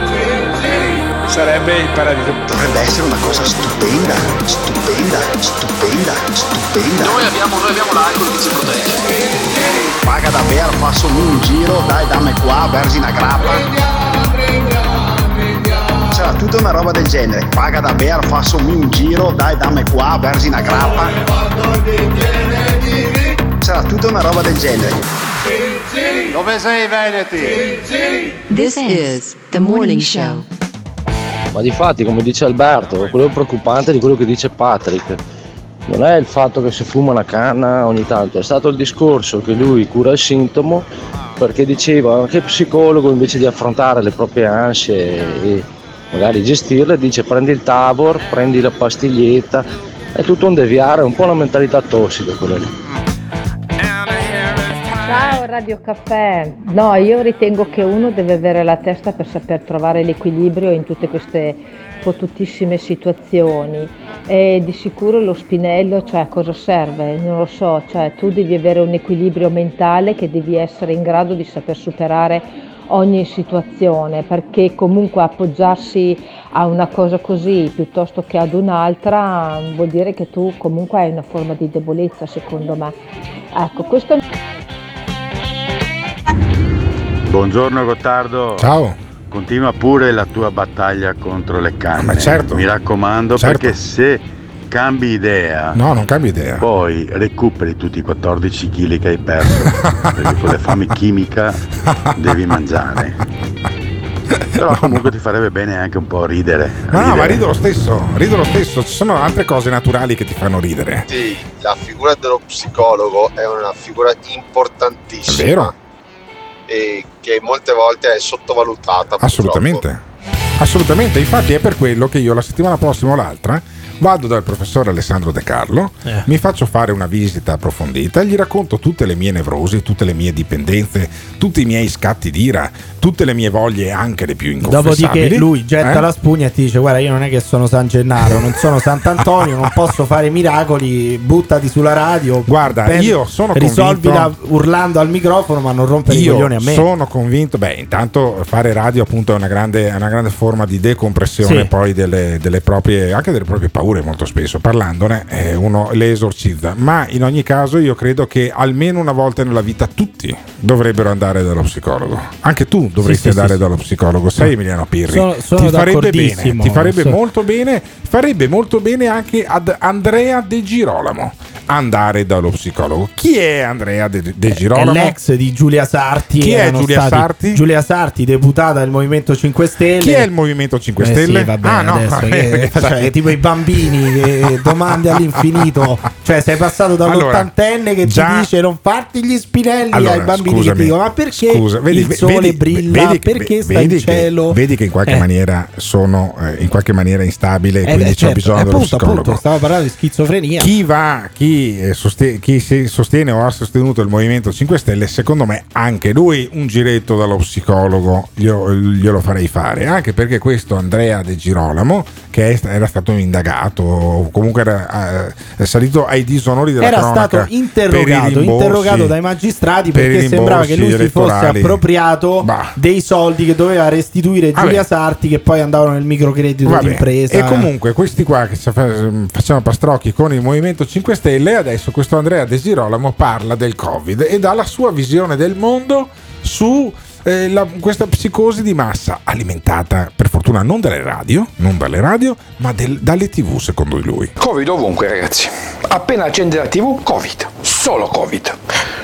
sarebbe il paradiso. Dovrebbe essere una cosa stupenda, stupenda, stupenda, stupenda. Noi abbiamo, noi abbiamo l'alcol che ci protegge. Paga davvero, faço-me un giro, dai dammi qua, versi una grappa. C'era tutta una roba del genere. Paga davvero, faço-me un giro, dai dammi qua, versi una grappa. C'era tutta una roba del genere. Dove sei Veneti? This is the morning show. Ma di fatti, come dice Alberto, quello preoccupante di quello che dice Patrick non è il fatto che si fuma una canna ogni tanto, è stato il discorso che lui cura il sintomo perché diceva che psicologo invece di affrontare le proprie ansie e, magari gestirle, dice prendi il Tabor, prendi la pastiglietta, è tutto un deviare, un po' una mentalità tossica quella lì. Radio Caffè. No, io ritengo che uno deve avere la testa per saper trovare l'equilibrio in tutte queste fottutissime situazioni e di sicuro lo spinello, cioè a cosa serve? Non lo so, cioè tu devi avere un equilibrio mentale che devi essere in grado di saper superare ogni situazione perché comunque appoggiarsi a una cosa così piuttosto che ad un'altra vuol dire che tu comunque hai una forma di debolezza secondo me. Ecco, questo Buongiorno Gottardo. Ciao. Continua pure la tua battaglia contro le canne. Ma certo. Mi raccomando Certo. perché se cambi idea, No, non cambia idea. poi recuperi tutti i 14 kg che hai perso. perché con la fame chimica devi mangiare. Però comunque ti farebbe bene anche un po' ridere. No, no, ma rido lo stesso, rido lo stesso. Ci sono altre cose naturali che ti fanno ridere. Sì, la figura dello psicologo è una figura importantissima È vero. E che molte volte è sottovalutata. Assolutamente. Assolutamente, infatti è per quello che io la settimana prossima o l'altra vado dal professore Alessandro De Carlo, Eh. mi faccio fare una visita approfondita, gli racconto tutte le mie nevrosi, tutte le mie dipendenze, tutti i miei scatti d'ira, tutte le mie voglie, anche le più inconfessabili. Dopodiché lui getta Eh? la spugna e ti dice: Guarda, io non è che sono San Gennaro, non sono Sant'Antonio, non posso fare miracoli. Buttati sulla radio. Guarda, prendi- io sono risolvila convinto- urlando al microfono, ma non rompere i Io coglioni a me. sono convinto, beh, intanto fare radio appunto è una grande, è una grande forma di decompressione Sì. poi delle, delle proprie, anche delle proprie paure molto spesso. Parlandone eh, uno le esorcizza, ma in ogni caso io credo che almeno una volta nella vita tutti dovrebbero andare dallo psicologo. Anche tu dovresti Sì, sì, andare sì, dallo psicologo, sai Emiliano Pirri? Sono- sono ti farebbe bene, ti farebbe So- molto bene, farebbe molto bene anche ad Andrea De Girolamo andare dallo psicologo. Chi è Andrea De, De È Girolamo? l'ex di Giulia Sarti. Chi è Giulia Sarti? Giulia Sarti, deputata del Movimento 5 Stelle. Chi è il Movimento 5 Eh Stelle? sì, vabbè, ah, no, adesso, che- cioè, tipo i bambini che domande all'infinito. Cioè, sei passato dall'ottantenne che già- ti dice non farti gli spinelli Allora, ai bambini che scusami, ti dicono ma perché scusa, vedi- il sole vedi- brilla, vedi- perché sta in che- cielo. Vedi che in qualche Eh. maniera sono eh, in qualche maniera instabile Eh, quindi beh, c'è certo, bisogno dello appunto, psicologo. appunto, stavo parlando di schizofrenia. Chi va, chi, eh, soste- chi si sostiene o ha sostenuto il Movimento 5 Stelle, secondo me anche lui un giretto dallo psicologo glielo, glielo farei fare, anche perché questo Andrea De Girolamo, che era stato indagato, o comunque era eh, è salito ai disonori della Era stato interrogato, rimborsi, interrogato dai magistrati per perché sembrava che lui si fosse appropriato dei soldi che doveva restituire Vabbè. Giulia Sarti che poi andavano nel microcredito Vabbè, d'impresa. E comunque questi qua che fa- facciamo pastrocchi con il Movimento 5 Stelle, adesso questo Andrea De Girolamo parla del Covid e dà la sua visione del mondo su eh, la- questa psicosi di massa alimentata per fortuna non dalle radio, non dalle radio, ma del- dalle tv secondo lui. Covid ovunque ragazzi. Appena accende la tv, Covid. Solo Covid.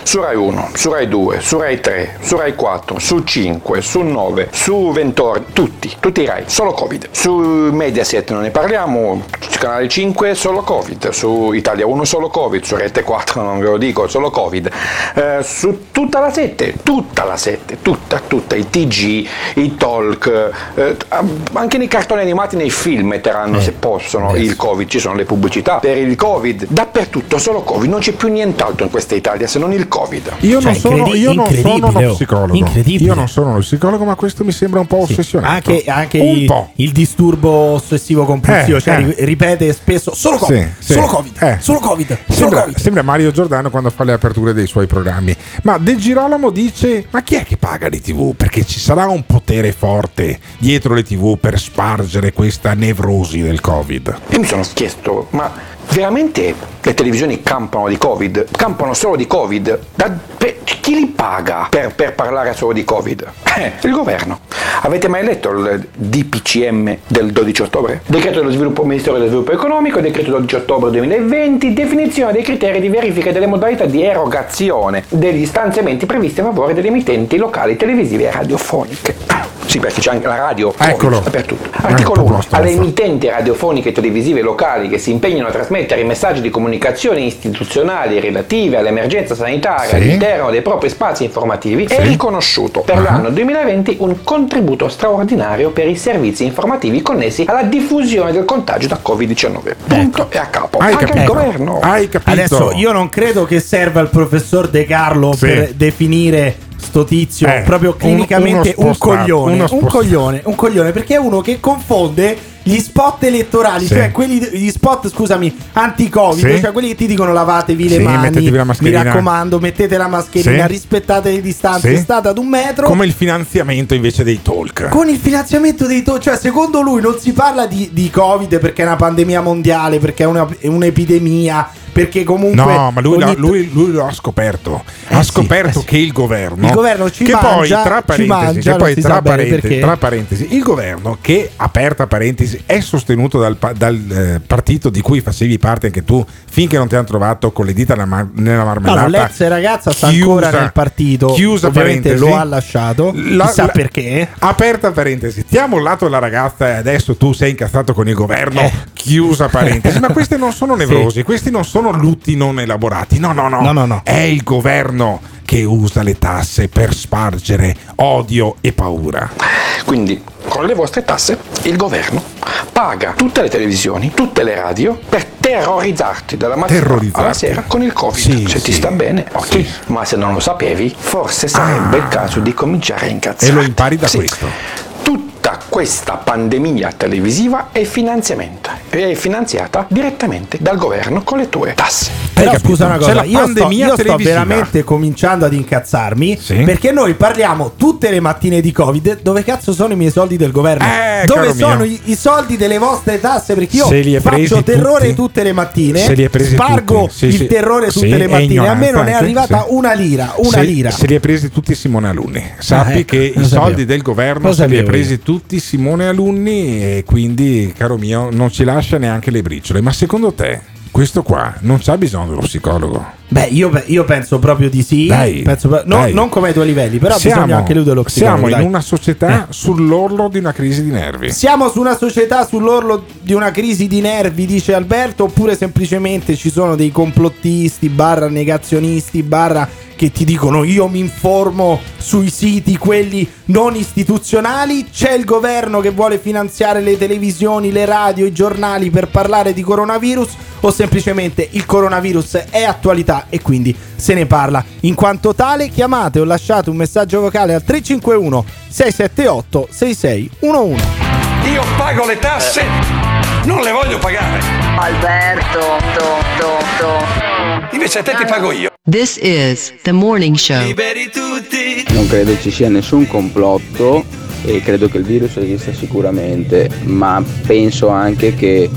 Su Rai 1, su Rai 2, su Rai 3, su Rai 4, su 5, su 9, su 20, tutti, tutti i Rai, solo Covid. Su Mediaset non ne parliamo, su Canale 5 solo Covid, su Italia 1 solo Covid, su Rete 4 non ve lo dico, solo Covid. Eh, su tutta la 7, tutta la 7, tutta, tutta, i TG, i talk, eh, anche nei cartoni animati, nei film metteranno se possono il Covid, ci sono le pubblicità per il Covid, dappertutto solo Covid, non c'è più nient'altro in questa Italia se non il Covid. Io, Cioè, non, sono, io non sono uno oh. psicologo. Io non sono uno psicologo, ma questo mi sembra un po' ossessionato. Anche, anche un il, po'. il disturbo ossessivo compulsivo, Eh, cioè eh. ri- ripete spesso solo Covid, Sì, sì. solo Covid, Eh. solo Covid, solo Sembra, Covid. sembra Mario Giordano quando fa le aperture dei suoi programmi. Ma De Girolamo dice: Ma chi è che paga le TV? Perché ci sarà un potere forte dietro le TV per spargere questa nevrosi del Covid. Io mi sono chiesto, ma veramente le televisioni campano di Covid? Campano solo di Covid? Da- chi li paga per, per parlare solo di Covid? Eh, il governo. Avete mai letto il DPCM del 12 ottobre? Decreto dello sviluppo, Ministero dello Sviluppo Economico, decreto 12 ottobre 2020, definizione dei criteri di verifica delle modalità di erogazione degli stanziamenti previsti a favore delle emittenti locali televisive e radiofoniche. Sì, perché c'è anche la radio. Eccolo. Dappertutto. Eh, Articolo un po' 1. posto, Alle emittenti radiofoniche e televisive locali che si impegnano a trasmettere i messaggi di comunicazione istituzionali relative all'emergenza sanitaria Sì. all'interno dei propri spazi informativi è Sì. riconosciuto per Ah. l'anno 2020 un contributo straordinario per i servizi informativi connessi alla diffusione del contagio da Covid-19. Punto e a capo. Hai Anche capito? il governo. Hai capito? Adesso io non credo che serva il professor De Carlo Sì. per definire sto tizio Eh, proprio un- clinicamente un, spostato, coglione. Un coglione, un coglione, perché è uno che confonde gli spot elettorali, Sì. cioè quelli gli spot, scusami, anti-Covid, Sì. cioè quelli che ti dicono lavatevi le Sì, mani, mi raccomando, mettete la mascherina, rispettate le distanze, state ad un metro. Come il finanziamento invece dei talk. Con il finanziamento dei to- cioè secondo lui non si parla di, di Covid perché è una pandemia mondiale, perché è una- è un'epidemia, perché comunque... No, ma lui, ogni- lui- lui lo ha scoperto. Eh ha sì, scoperto eh sì. che il governo. Il governo ci che mangia, poi, tra parentesi, mangia, che poi tra, parentesi, tra parentesi, il governo che, aperta parentesi, è sostenuto dal, dal, eh, partito di cui facevi parte anche tu, finché non ti hanno trovato con le dita nella, mar- nella marmellata. no, l'ex ragazza sta ancora nel partito, Chiusa ovviamente parentesi. lo ha lasciato, La- chissà la- perché. Aperta parentesi, ti ha mollato la ragazza e adesso tu sei incazzato con il governo. Eh. Chiusa parentesi. Ma questi non sono nevrosi, questi non sono lutti non elaborati. No, no, no. No, no, no. È il governo che usa le tasse per spargere odio e paura. Quindi, con le vostre tasse, il governo paga tutte le televisioni, tutte le radio per terrorizzarti dalla mattina Terrorizzarti. alla sera con il Covid. Sì, se ti sì. sta bene, ok. Sì. Ma se non lo sapevi, forse sarebbe Ah. il caso di cominciare a incazzare. E lo impari da questo. Tutta questa pandemia televisiva è è finanziata direttamente dal governo con le tue tasse. Però capito? scusa una cosa, io, sto, io sto veramente cominciando ad incazzarmi Sì. perché noi parliamo tutte le mattine di Covid. Dove cazzo sono i miei soldi del governo? Eh, dove sono i, i soldi delle vostre tasse? Perché io faccio terrore tutti. tutte le mattine, Se li hai presi spargo tutti. Sì, il sì. terrore tutte Sì, le è mattine. A me non è arrivata una lira, una se, lira. Se li hai presi tutti Simone Alunni. Sappi Ah, ecco, che i sapevo. soldi del governo se li hai sapevo presi tutti Simone Alunni e quindi, caro mio, non ci lascia neanche le briciole. Ma secondo te, questo qua non c'ha bisogno dello psicologo? Beh, io, io penso proprio di sì. Dai, Penso no- non come ai tuoi livelli, però siamo, bisogna anche lui dello siamo in dai. una società Eh. sull'orlo di una crisi di nervi. Siamo su una società sull'orlo di una crisi di nervi, dice Alberto, oppure semplicemente ci sono dei complottisti, barra negazionisti, barra che ti dicono io mi informo sui siti, quelli non istituzionali, c'è il governo che vuole finanziare le televisioni, le radio, i giornali per parlare di coronavirus o semplicemente il coronavirus è attualità e quindi se ne parla. In quanto tale chiamate o lasciate un messaggio vocale al 351 678 6611. Io pago le tasse, non le voglio pagare. Alberto, to, to, to. Invece a te ti pago io. This is the morning show. Non credo ci sia nessun complotto e credo che il virus esista sicuramente, ma penso anche che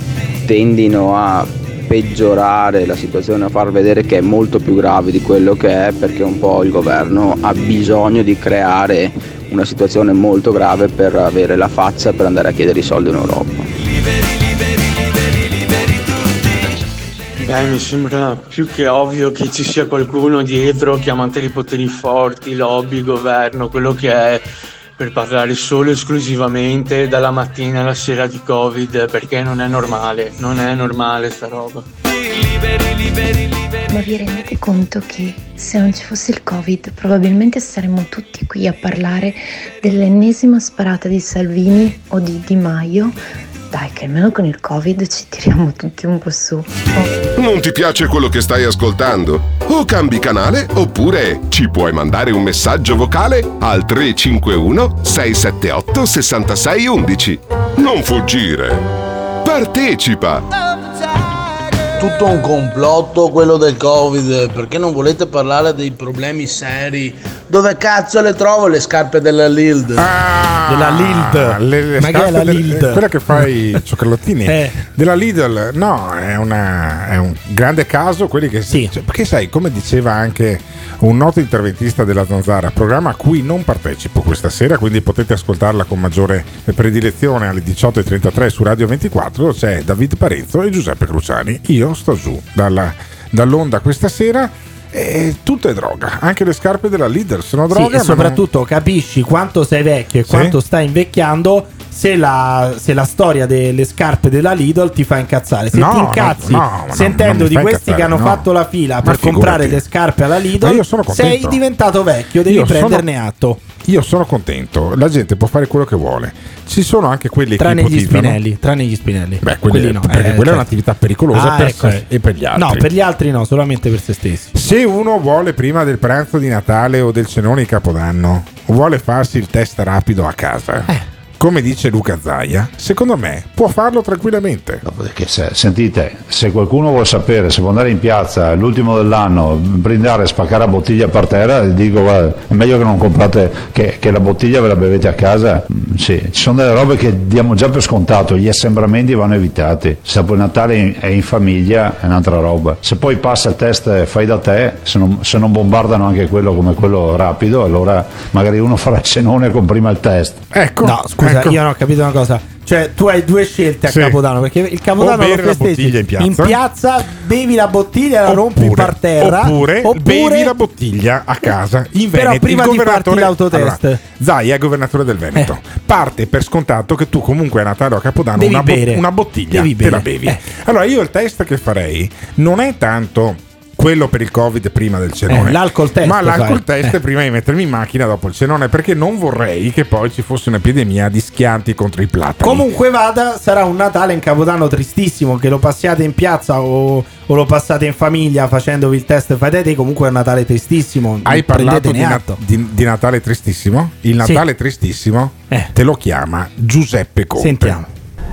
tendino a peggiorare la situazione, a far vedere che è molto più grave di quello che è, perché un po' il governo ha bisogno di creare una situazione molto grave per avere la faccia per andare a chiedere i soldi in Europa. Beh, mi sembra più che ovvio che ci sia qualcuno dietro chiamante i poteri forti, lobby, governo, quello che è, per parlare solo e esclusivamente dalla mattina alla sera di Covid, perché non è normale, non è normale sta roba. Ma vi rendete conto che se non ci fosse il Covid probabilmente saremmo tutti qui a parlare dell'ennesima sparata di Salvini o di Di Maio? Dai, che almeno con il Covid ci tiriamo tutti un po' su. Non ti piace quello che stai ascoltando? O cambi canale oppure ci puoi mandare un messaggio vocale al 351 678 6611. Non fuggire. Partecipa. Tutto un complotto quello del Covid, perché non volete parlare dei problemi seri? Dove cazzo le trovo le scarpe della Lild? Della Lild. Ah, le- le Ma che è la del- Lild? quella che fa i cioccolatini Eh. della Lidl no è, una- è un grande caso quelli che cioè, perché sai come diceva anche un noto interventista della Zanzara programma a cui non partecipo questa sera quindi potete ascoltarla con maggiore predilezione alle 18.33 su Radio 24 c'è David Parenzo e Giuseppe Cruciani io sto giù dalla- dall'onda questa sera E tutto è droga, anche le scarpe della leader sono Sì, droga. e ma soprattutto capisci quanto sei vecchio e Sì. quanto stai invecchiando se la, se la storia delle scarpe della Lidl ti fa incazzare. Se No, ti no, incazzi no, non- sentendo di questi che hanno no. fatto la fila per figurati. comprare le scarpe alla Lidl, sono sei diventato vecchio, devi Io sono- prenderne atto. Io sono contento, la gente può fare quello che vuole. Ci sono anche quelli Tranne che gli Spinelli, tranne gli Spinelli. Beh, quelli- Quelli no, perché eh, quella è certo. un'attività pericolosa Ah, per ecco. sé e per gli altri. No, per gli altri no, solamente per se stessi. Se uno vuole prima del pranzo di Natale o del cenone di Capodanno, vuole farsi il test rapido a casa, Eh. Come dice Luca Zaia, secondo me può farlo tranquillamente. Perché se- sentite, se qualcuno vuole sapere se può andare in piazza l'ultimo dell'anno, brindare e spaccare la bottiglia per terra, dico guarda, è meglio che non comprate, che, che la bottiglia ve la bevete a casa. Mm, Sì, ci sono delle robe che diamo già per scontato, gli assembramenti vanno evitati. Se poi Natale è in- famiglia è un'altra roba. Se poi passa il test e fai da te, se non, se non bombardano anche quello come quello rapido, allora magari uno farà il cenone e comprima il test. Ecco, No, scusa, io non ho capito una cosa. Cioè, tu hai due scelte a Sì. Capodanno. Perché il Capodanno lo la festeggi in piazza. piazza, bevi la bottiglia, la rompi in parterra. Oppure, bevi la bottiglia a casa in Però Veneto. prima il governatore l'autotest. Allora, Zai è governatore del Veneto. Parte per scontato che tu comunque a Natale o a Capodanno una, bo- una bottiglia Devi te la bere. bevi. Eh. Allora io il test che farei non è tanto quello per il covid prima del cenone Eh, l'alcol test ma l'alcol fai. test Eh. prima di mettermi in macchina dopo il cenone perché non vorrei che poi ci fosse un'epidemia di schianti contro i platani Comunque vada, sarà un Natale in Capodanno tristissimo. Che lo passiate in piazza o, o lo passate in famiglia facendovi il test fate te. Comunque è un Natale tristissimo. Hai parlato di, Na- di- di Natale tristissimo? Il Sì. Natale tristissimo Eh. te lo chiama Giuseppe Conte. Sentiamo.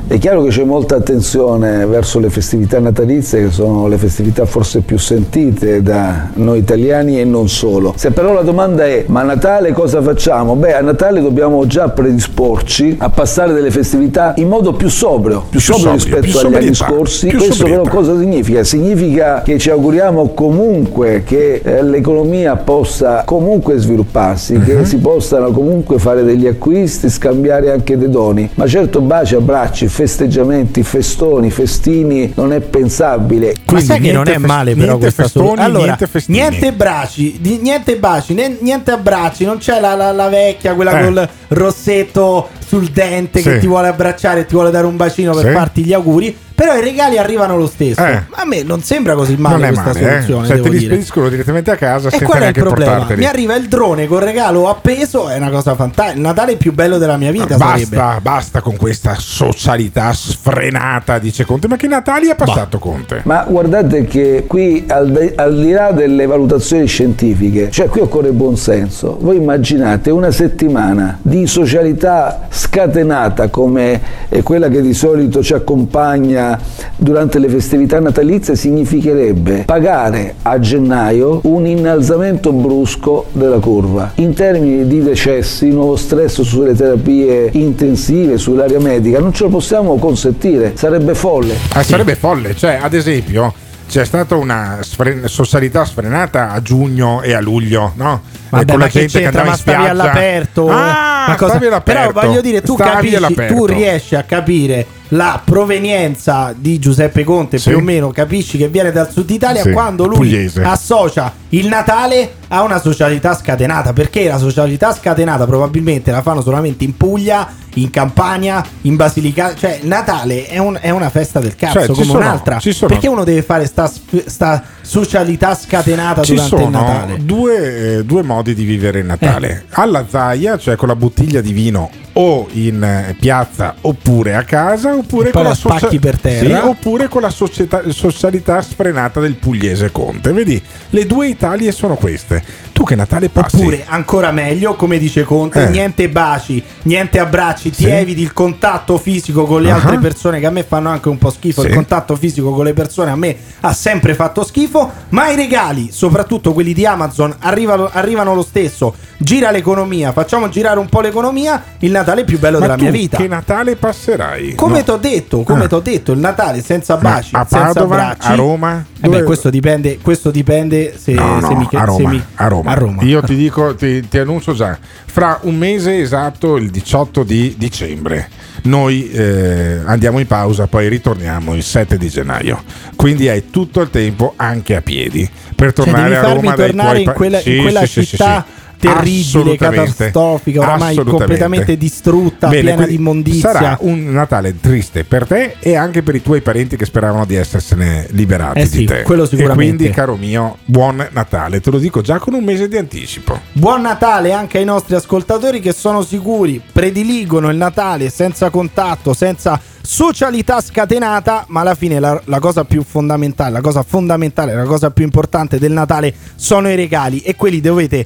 È chiaro che c'è molta attenzione verso le festività natalizie, che sono le festività forse più sentite da noi italiani e non solo. Se però la domanda è, ma a Natale cosa facciamo? Beh, a Natale dobbiamo già predisporci a passare delle festività in modo più sobrio, più, Più sobrio rispetto più agli anni sobrietà, scorsi. più Questo però sobrietà. cosa significa? Significa che ci auguriamo comunque che eh, l'economia possa comunque svilupparsi, che Mhm. si possano comunque fare degli acquisti, scambiare anche dei doni. Ma certo baci, abbracci, festeggiamenti, festoni, festini non è pensabile. Ma sai che non è male però questa soluzione. Allora, niente festini. niente bracci, niente baci, niente abbracci, non c'è la, la- la vecchia, quella Eh. col rossetto sul dente che Sì. ti vuole abbracciare e ti vuole dare un bacino per Sì. farti gli auguri. Però i regali arrivano lo stesso. Eh. A me non sembra così male non è questa male, eh? soluzione. Cioè, devo te li spediscono direttamente a casa E qual è il problema? portarteli. Mi arriva il drone col regalo appeso, è una cosa fantastica. Il Natale più bello della mia vita sarebbe. Basta, basta con questa socialità sfrenata, dice Conte. Ma che Natali ha passato Conte? Ma guardate che qui al di, al di là delle valutazioni scientifiche, cioè qui occorre buon senso. Voi immaginate una settimana di socialità scatenata come è quella che di solito ci accompagna durante le festività natalizie significherebbe pagare a gennaio un innalzamento brusco della curva. In termini di decessi, nuovo stress sulle terapie intensive, sull'area medica, non ce lo possiamo consentire, sarebbe folle. Ah, Sarebbe folle, cioè, ad esempio, c'è stata una sfren- socialità sfrenata a giugno e a luglio, no? Vabbè, con la che gente che c'entra? andava in stavi spiaggia. all'aperto? Ah, Ma cosa- all'aperto. Però voglio dire, tu capisci, tu riesci a capire la provenienza di Giuseppe Conte, Sì. più o meno capisci che viene dal sud Italia Sì, quando lui pugliese. associa il Natale a una socialità scatenata, perché la socialità scatenata probabilmente la fanno solamente in Puglia, in Campania, in Basilicata, cioè Natale è, un- è una festa del cazzo Cioè, ci come sono- un'altra. Perché uno deve fare sta, sta socialità scatenata Ci durante il Natale? due, eh, due modi di vivere il Natale. Eh. Alla zaia, cioè con la bottiglia di vino o in eh, piazza oppure a casa, oppure con la socia- spacchi per terra. Sì, oppure con la società- socialità sfrenata del pugliese Conte. Vedi, le due Italie sono queste. Tu che Natale passi? Oppure ancora meglio, come dice Conte, Eh. niente baci, niente abbracci, ti Sì. eviti il contatto fisico con le Ah. altre persone che a me fanno anche un po' schifo. Sì. Il contatto fisico con le persone a me ha sempre fatto schifo, ma i regali, soprattutto quelli di Amazon, arrivano, arrivano lo stesso. Gira l'economia, facciamo girare un po' l'economia. Il Natale Natale più bello Ma della mia vita. Che Natale passerai? Come No. ti ho detto, come Ah. t'ho detto, il Natale senza Ma baci, a senza Padova, a Roma? Eh beh, questo dipende, questo dipende se, No, se no, mi a, se Roma, mi- a Roma. a Roma. Io ti dico, ti, ti annuncio già, fra un mese esatto, il 18 di dicembre, noi eh, andiamo in pausa, poi ritorniamo il 7 di gennaio. Quindi hai tutto il tempo anche a piedi per Cioè, tornare devi a farmi Roma dai tornare tuoi in pa- quella, in Sì, quella sì, sì, sì, città sì. Terribile, catastrofica, Assolutamente. completamente distrutta, Bene, piena di immondizia. Sarà un Natale triste per te e anche per i tuoi parenti che speravano di essersene liberati Eh sì, di te. quello sicuramente. E quindi, caro mio, buon Natale. Te lo dico già con un mese di anticipo. Buon Natale anche ai nostri ascoltatori che sono sicuri, prediligono il Natale senza contatto, senza socialità scatenata, ma alla fine la, la cosa più fondamentale, la cosa fondamentale, la cosa più importante del Natale sono i regali e quelli dovete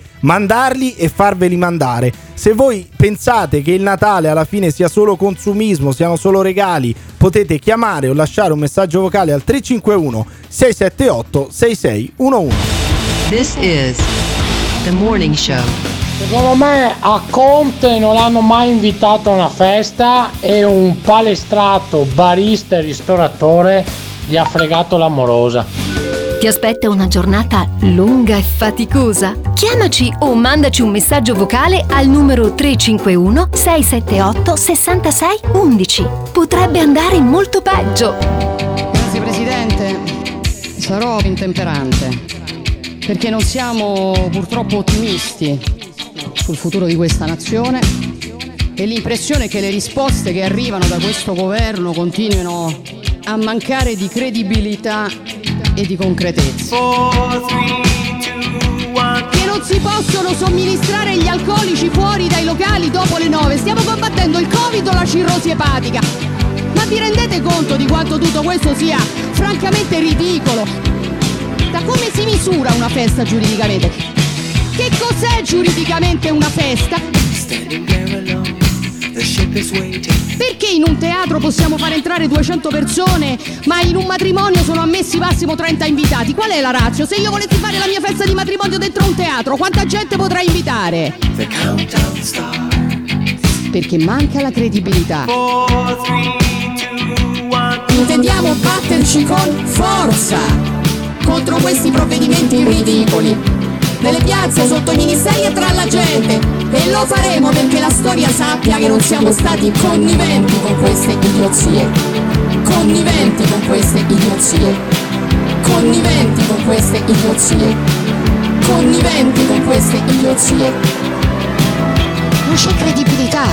mandarli e farveli mandare. Se voi pensate che il Natale alla fine sia solo consumismo, siano solo regali, potete chiamare o lasciare un messaggio vocale al 351 678 6611. This is the morning show. Secondo me a Conte non l'hanno mai invitato a una festa e un palestrato, barista e ristoratore gli ha fregato l'amorosa. Ti aspetta una giornata lunga e faticosa? Chiamaci o mandaci un messaggio vocale al numero 351 678 66 11. Potrebbe andare molto peggio. Grazie Presidente, sarò intemperante perché non siamo purtroppo ottimisti sul futuro di questa nazione e l'impressione è che le risposte che arrivano da questo governo continuino a mancare di credibilità e di concretezza. Che non si possono somministrare gli alcolici fuori dai locali dopo le 9. Stiamo combattendo il Covid o la cirrosi epatica. Ma vi rendete conto di quanto tutto questo sia francamente ridicolo? Da come si misura una festa giuridicamente? Che cos'è giuridicamente una festa? Perché in un teatro possiamo far entrare 200 persone, ma in un matrimonio sono ammessi massimo 30 invitati? Qual è la razza? Se io volessi fare la mia festa di matrimonio dentro un teatro, quanta gente potrei invitare? Perché manca la credibilità. Intendiamo batterci con forza contro questi provvedimenti ridicoli. Nelle piazze, sotto i ministeri e tra la gente. E lo faremo perché la storia sappia che non siamo stati conniventi con queste idiozie. Conniventi con queste idiozie. Conniventi con queste idiozie. Conniventi con queste idiozie. Non c'è credibilità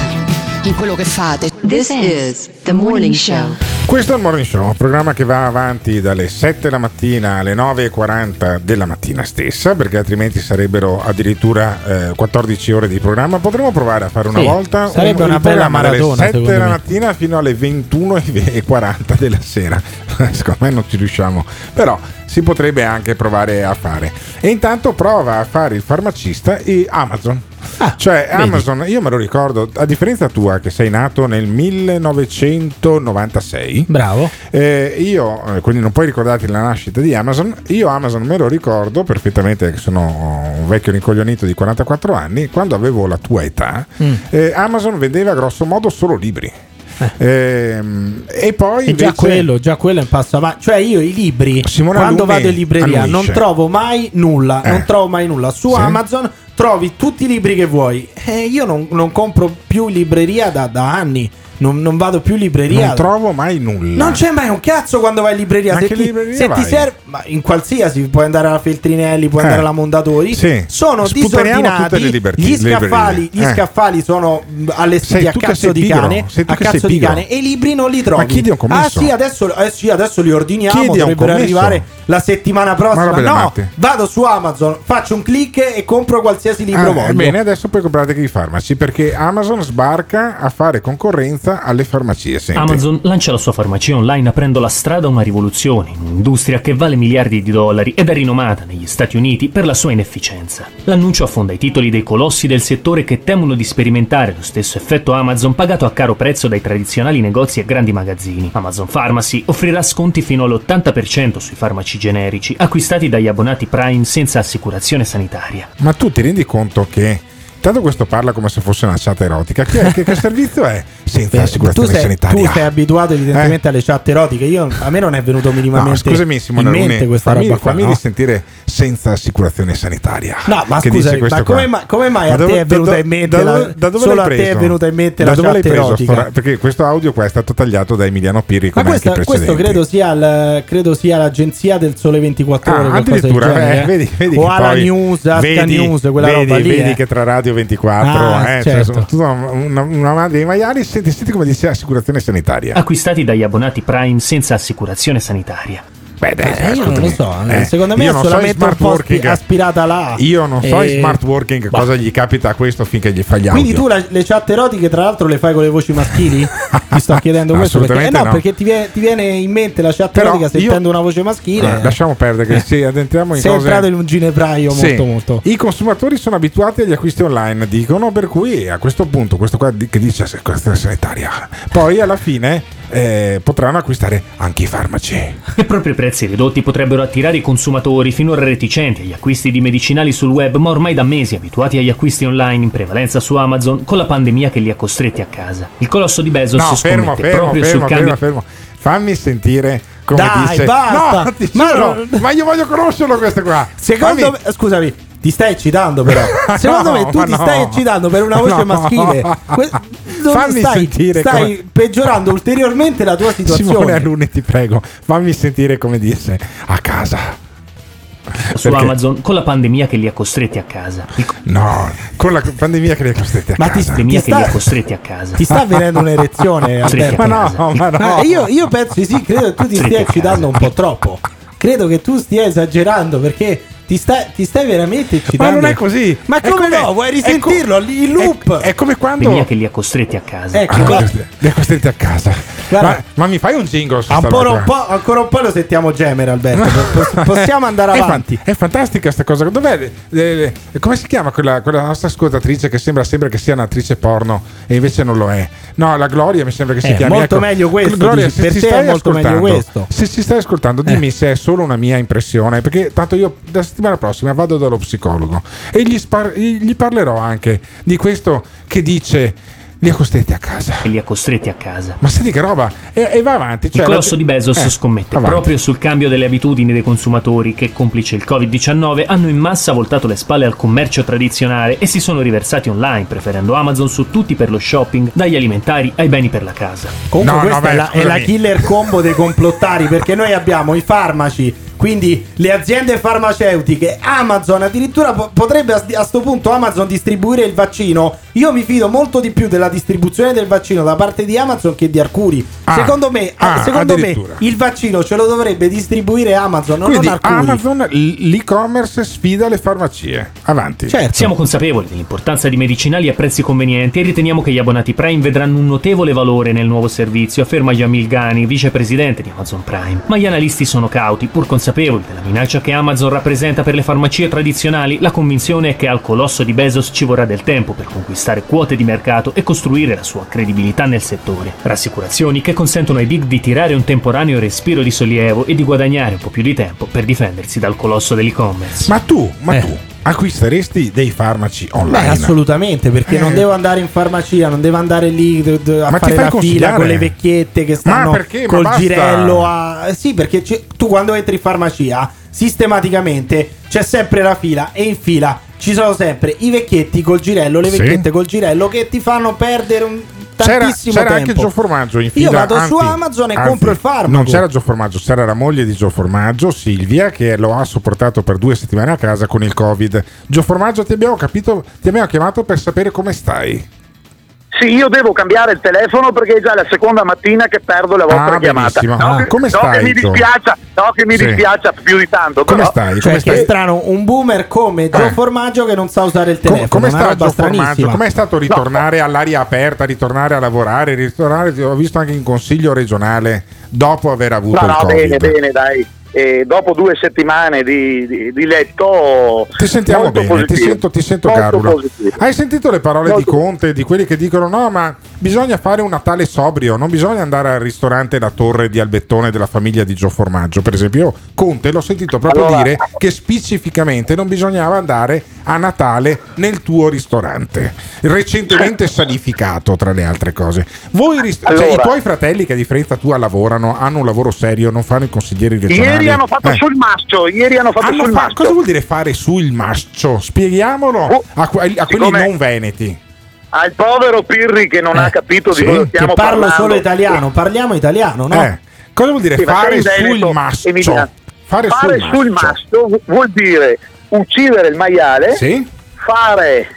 in quello che fate. This is the morning show. Questo è il Morning Show, un programma che va avanti dalle 7 della mattina alle 9.40 della mattina stessa, perché altrimenti sarebbero addirittura eh, 14 ore di programma. Potremmo provare a fare una Sì, volta sarebbe un, una bella programma dalle maratona, 7 secondo della me. mattina fino alle 21.40 della sera. Secondo me non ci riusciamo, però si potrebbe anche provare a fare. E intanto prova a fare il farmacista e Amazon. Cioè vedi. Amazon, io me lo ricordo, a differenza tua che sei nato nel 1996. Bravo. Eh, io, eh, quindi non puoi ricordarti la nascita di Amazon. Io Amazon me lo ricordo perfettamente, che sono un vecchio rincoglionito di 44 anni. Quando avevo la tua età, Mm. eh, Amazon vendeva grosso modo solo libri. Ehm, e poi E già quello, già quello è un passo avanti. Cioè, io i libri, Simone quando Alunni vado in libreria, non annuisce. trovo mai nulla. Eh. Non trovo mai nulla. Su Sì. Amazon trovi tutti i libri che vuoi. E io non, non compro più libreria da, da anni. Non, non vado più in libreria. non trovo mai nulla. Non c'è mai un cazzo quando vai in libreria. Ma se ti, libreria se ti serve, ma in qualsiasi, puoi andare alla Feltrinelli, puoi Eh. andare alla Mondadori. Sì. Sono Sputeriamo disordinati. liberti- gli scaffali, gli Eh. scaffali sono allestiti Sei a cazzo di cane. A cazzo di cane. E i libri non li trovi. Ma chi ti ha ah, commesso? sì, adesso, eh, sì, adesso li ordiniamo. Chi ti ha Dovrebbero arrivare la settimana Ma prossima. No, vado su Amazon, faccio un click e compro qualsiasi libro Ah, voglio. bene, adesso puoi comprare anche i farmaci perché Amazon sbarca a fare concorrenza alle farmacie. Senti. Amazon lancia la sua farmacia online aprendo la strada a una rivoluzione in un'industria che vale miliardi di dollari ed è rinomata negli Stati Uniti per la sua inefficienza. L'annuncio affonda i titoli dei colossi del settore che temono di sperimentare lo stesso effetto Amazon pagato a caro prezzo dai tradizionali negozi e grandi magazzini. Amazon Pharmacy offrirà sconti fino all'80% sui farmaci generici acquistati dagli abbonati Prime senza assicurazione sanitaria. Ma tu ti rendi conto che Tanto questo parla come se fosse una chat erotica. Che, che, che servizio è? Senza Beh, assicurazione tu, sei, sanitaria. tu sei abituato evidentemente alle chat erotiche. Io, a me non è venuto minimamente No, scusami Simone in mente questa fammi, roba qua. fammi no? risentire senza assicurazione sanitaria. No, ma Che scusa, dice questo ma come, ma- come mai Ma a dove- te è venuta da- in mente da la, dove- da dove solo l'hai a te è venuta in mente Da la dove chat preso erotica? sto ra- perché questo audio qua è stato tagliato da Emiliano Pirri Ma questa- questo credo sia, il- credo sia l'agenzia del Sole 24 Ah, ore, addirittura, genere, eh, vedi, vedi o alla News, vedi, News, quella vedi, roba lì. vedi eh. che tra Radio 24 Ah, eh, cioè, certo. sono tutta una, una madre di maiali senti, senti come dice assicurazione sanitaria Acquistati dagli abbonati Prime senza assicurazione sanitaria. Beh, dai, Eh, io non lo so, Eh, secondo me io non so solamente un smart working. aspi- aspirata là. io non so E- in smart working Bah. cosa gli capita a questo finché gli fa gli audio Quindi tu la- le chat erotiche tra l'altro le fai con le voci maschili? Ti sto chiedendo No, questo perché, eh no, no. perché ti viene, ti viene in mente la chat Però erotica sentendo una voce maschile. Eh, lasciamo perdere che ci addentriamo in Sei cose entrato in un ginepraio Sì. molto molto. I consumatori sono abituati agli acquisti online, dicono, per cui a questo punto, questo qua che dice assicurazione sanitaria, poi alla fine eh, potranno acquistare anche i farmaci. E proprio i prezzi ridotti potrebbero attirare i consumatori finora reticenti agli acquisti di medicinali sul web, ma ormai da mesi abituati agli acquisti online in prevalenza su Amazon con la pandemia che li ha costretti a casa. Il colosso di Bezos No, scommette fermo, fermo, proprio fermo, sul cambio fermo, fermo. Fammi sentire come Dai, dice. basta! No, Ma non- ma io voglio conoscerlo questo qua. Secondo Fammi- me, scusami, ti stai eccitando però. Secondo No, me tu ma ti no. stai eccitando per una voce No. maschile. Que- non Fammi stai, sentire stai come- peggiorando ulteriormente la tua situazione. Simone Alunni, ti prego, fammi sentire come dice a casa. su Perché- Amazon con la pandemia che li ha costretti a casa. No, con la pandemia che li ha costretti a Ma ti, casa. pandemia ti che li sta, ha costretti a casa. ti sta avvenendo un'erezione, Alberto? a Ma no, ma no. Ah, io, io penso di sì, credo che tu ti stia a eccitando un po' troppo. Credo che tu stia esagerando perché ti stai, ti stai veramente Ma eccitando. non è così. Ma È come come- no? Vuoi è co- risentirlo? Il loop. È come quando Pandemia che li ha costretti a casa. Ecco, Ah, li ha costretti a casa. Guarda. Ma, ma mi fai un jingle su sta ancora, un po', ancora un po' lo sentiamo gemere, Alberto. Pos- Possiamo andare È avanti. È, fantastica sta cosa. Dov'è? le- le- le- come si chiama quella, quella nostra ascoltatrice che sembra sempre che sia un'attrice porno e invece non lo è? No, la Gloria mi sembra che si Eh, chiami. molto meglio questo, Gloria, dici, se per ci te è stai molto meglio ascoltando, questo. Se ci stai ascoltando, dimmi Eh. se è solo una mia impressione, perché tanto io la settimana prossima vado dallo psicologo e gli, spar- gli parlerò anche di questo che dice li ha costretti a casa. Che li ha costretti a casa. Ma senti che roba, e, e va avanti. Il Cioè, colosso la- di Bezos eh, scommette avanti. proprio sul cambio delle abitudini dei consumatori che, complice il Covid-19, hanno in massa voltato le spalle al commercio tradizionale e si sono riversati online, preferendo Amazon su tutti per lo shopping, dagli alimentari ai beni per la casa. Comunque, No, no, questa beh, è, la, è la killer combo dei complottari perché noi abbiamo i farmaci. Quindi le aziende farmaceutiche, Amazon addirittura po- potrebbe a questo punto Amazon distribuire il vaccino. Io mi fido molto di più della distribuzione del vaccino da parte di Amazon che di Arcuri. Ah, secondo me, ah, secondo me il vaccino ce lo dovrebbe distribuire Amazon, non Quindi Arcuri. Amazon, l'e-commerce sfida le farmacie. Avanti. Certo. Siamo consapevoli dell'importanza di medicinali a prezzi convenienti e riteniamo che gli abbonati Prime vedranno un notevole valore nel nuovo servizio, afferma Yamil Ghani, vicepresidente di Amazon Prime. Ma gli analisti sono cauti, pur consapevoli della minaccia che Amazon rappresenta per le farmacie tradizionali. La convinzione è che al colosso di Bezos ci vorrà del tempo per conquistare quote di mercato e costruire la sua credibilità nel settore. Rassicurazioni che consentono ai big di tirare un temporaneo respiro di sollievo e di guadagnare un po' più di tempo per difendersi dal colosso dell'e-commerce. Ma tu, ma Eh. tu acquisteresti dei farmaci Beh, online? assolutamente, perché Eh. non devo andare in farmacia, non devo andare lì a Ma fare la fila con le vecchiette che stanno perché? Col girello a... Sì, perché tu quando entri in farmacia, sistematicamente c'è sempre la fila e in fila ci sono sempre i vecchietti col girello, le Sì. vecchiette col girello che ti fanno perdere un C'era, c'era anche Gio Formaggio in fila Io vado su anzi- Amazon e anzi, compro il farmaco. Non c'era Gio Formaggio, c'era la moglie di Gio Formaggio, Silvia, che lo ha sopportato per due settimane a casa con il Covid. Gio Formaggio, ti abbiamo capito, ti abbiamo chiamato per sapere come stai. Sì, io devo cambiare il telefono perché è già la seconda mattina che perdo la vostra Ah, chiamata. No, Ah, che, come no, stai, che mi dispiace, no, che mi Sì. dispiace più di tanto. Come però- stai? Cioè, Come che stai? è strano, un boomer come Gio Eh. Formaggio che non sa usare il telefono. come sta Gio Formaggio? Com'è stato ritornare all'aria aperta, ritornare a lavorare, ritornare, ti ho visto anche in consiglio regionale dopo aver avuto No, il no, Covid. bene, bene, dai. E dopo due settimane di, di- di letto Ti sentiamo bene, ti positivo. sento, ti sento Molto Carulo. positivo. Hai sentito le parole Molto- di Conte, di quelli che dicono no, ma bisogna fare un Natale sobrio, non bisogna andare al ristorante La Torre di Albettone della famiglia di Gio Formaggio. Per esempio, io Conte l'ho sentito proprio Allora- dire che specificamente non bisognava andare a Natale nel tuo ristorante, recentemente sanificato tra le altre cose. Voi rist- cioè, Allora. I tuoi fratelli che a differenza tua lavorano, hanno un lavoro serio, non fanno i consiglieri regionali. Ieri hanno fatto Eh. sul mascio, ieri hanno fatto Hanno sul fa- mascio. cosa vuol dire fare sul mascio? Spieghiamolo a, que- a quelli non veneti. Al povero Pirri che non ha capito sì, di cosa che stiamo Parlo parlando. solo italiano, parliamo italiano, no? Eh, cosa vuol dire Sì, fare sul mascio? Emiliano. Fare, Fare sul sul mascio. mascio vu- vuol dire uccidere il maiale, Sì. fare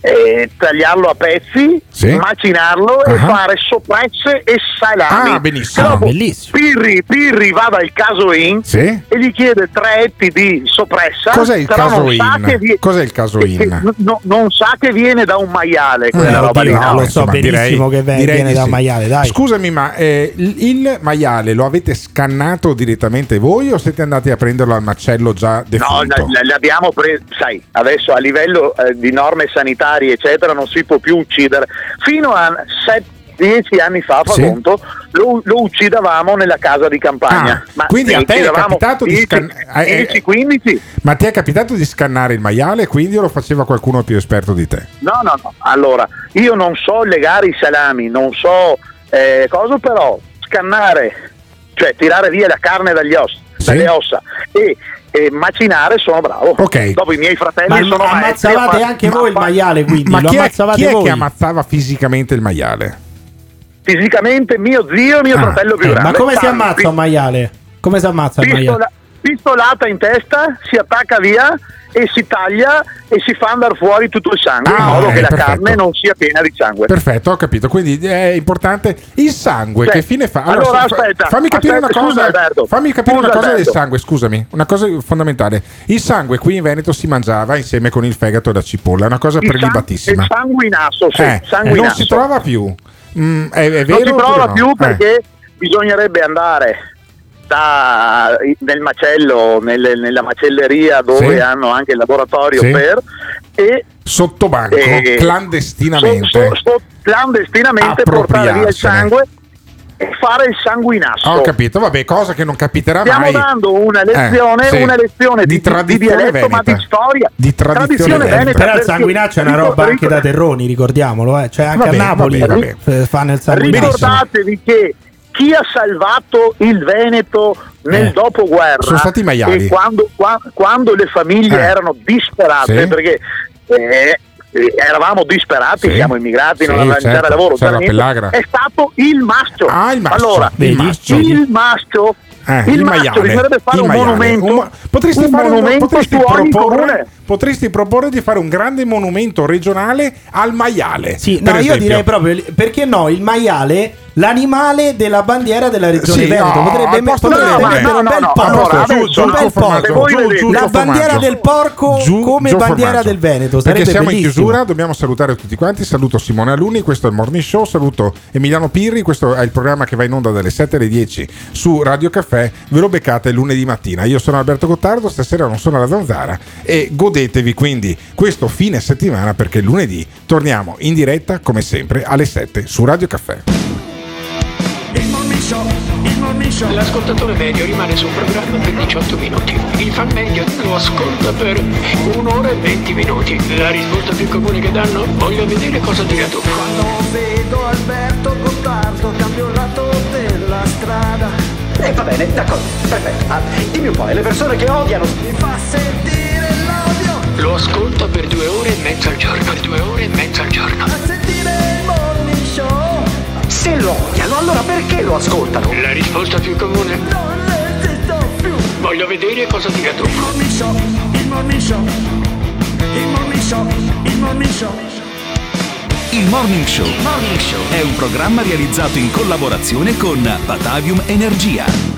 eh, tagliarlo a pezzi, Sì. macinarlo e Ah. fare soppresse e salami. Ah, benissimo. Dopo, Ah, bellissimo. Pirri, Pirri va dal casoin Sì. e gli chiede tre etti di soppressa. Cos'è il casoin? che vie- Cos'è il casoin? che- che- no- non sa che viene da un maiale quella Eh, roba lì. no? lo so Insomma, benissimo che direi viene di da sì. maiale, dai. Scusami, ma eh, il maiale lo avete scannato direttamente voi o siete andati a prenderlo al macello già No, defunto? le, le abbiamo prese, sai, adesso a livello eh, di norme sanitarie, eccetera, non si può più uccidere. Fino a 10 anni fa, fa Sì. conto, lo, lo uccidavamo nella casa di campagna. Ah, quindi a te è capitato di 10, scan- eh, eh, 10, 15? Ma ti è capitato di scannare il maiale quindi o lo faceva qualcuno più esperto di te? No, no, no. Allora, io non so legare i salami, non so eh, cosa, però scannare, cioè tirare via la carne dagli ossa, dalle ossa e, e macinare sono bravo. Ok. Dopo i miei fratelli Ma sono maestri ammazzavate fare- anche ma- voi il ma- maiale, quindi Ma lo chi è, ammazzavate chi è che ammazzava fisicamente il maiale? Fisicamente mio zio e mio Ah, fratello più Eh, grande. ma come si Pam, ammazza un maiale? Come si ammazza il maiale? Pistola- pistolata in testa, si attacca via e si taglia e si fa andare fuori tutto il sangue in Ah, modo ok, che la perfetto. carne non sia piena di sangue. Perfetto, ho capito. Quindi è importante il sangue. Sì. Che fine fa? Allora, fa- aspetta, fammi capire aspetta, una cosa. Alberto. fammi capire una cosa del sangue. Scusami, una cosa fondamentale. Il sangue qui in Veneto si mangiava insieme con il fegato la cipolla. È una cosa Il prelibatissima. il sanguinasso, sì, Eh, sanguinasso. non si trova più. Mm, è, è vero? non si prova no? più Eh. perché bisognerebbe andare da- nel macello, nelle- nella macelleria dove Sì. hanno anche il laboratorio Sì. per e Sotto banco, eh, clandestinamente. so- so- clandestinamente portare via il sangue e fare il sanguinasso. Ho capito, vabbè, cosa che non capiterà Stiamo mai. dando una lezione, Eh, sì. una lezione di, Di tradizione dialetto, ma di storia. Di tradizione veneta. veneta. Però il sanguinaccio è una roba anche da terroni, ricordiamolo, eh. Cioè anche Vabbè, a Napoli vabbè, vabbè. eh, fanno il sanguinaccio. Ricordatevi che chi ha salvato il Veneto nel Eh, dopoguerra sono stati i maiali. e quando, qua- quando le famiglie Eh. erano disperate Sì. perché eh, eh, eravamo disperati, Sì. siamo immigrati, non Sì, avevamo certo, lavoro, pellagra. è stato il maschio. Ah, il maschio, Allora, il maschio. il maschio, Eh, il il maiale, bisognerebbe fare il un maiale. monumento, Un potresti, un fare un- monumento potresti proporre, comune. Potresti proporre di fare un grande monumento regionale al maiale. Sì, no, io esempio. direi proprio perché no, il maiale, l'animale della bandiera della regione Sì, Veneto. no, potrebbe, mettere no, un no, bel no, porco. un bel porco. la bandiera del porco Giù- come giù bandiera formaggio. del Veneto. Perché siamo in bellissimo. chiusura, dobbiamo salutare tutti quanti. Saluto Simone Aluni, questo è il Morning Show. Saluto Emiliano Pirri, questo è il programma che va in onda dalle 7 alle 10 su Radio Caffè. Ve lo beccate lunedì mattina. Io sono Alberto Gottardo, stasera non sono alla zanzara e godetevi quindi questo fine settimana perché lunedì torniamo in diretta come sempre alle 7 su Radio Caffè. Il morning show, il morning show. L'ascoltatore medio rimane sul programma per 18 minuti. Il fan medio lo ascolta per un'ora e 20 minuti. La risposta più comune che danno? Voglio vedere cosa dirà tu. Quando vedo Alberto Gottardo cambio il lato della strada. Eh, va bene, d'accordo, perfetto. Ah, dimmi un po', e le persone che odiano. Mi fa sentire. Lo ascolta per due ore e mezza al giorno. Per due ore e mezza al giorno. A sentire il morning show. Se lo odiano, allora perché lo ascoltano? La risposta più comune? Non resisto più. Voglio vedere cosa dirà tu. Il morning show, il morning show. Il morning show, il morning show. Il Morning Show è un programma realizzato in collaborazione con Batavium Energia.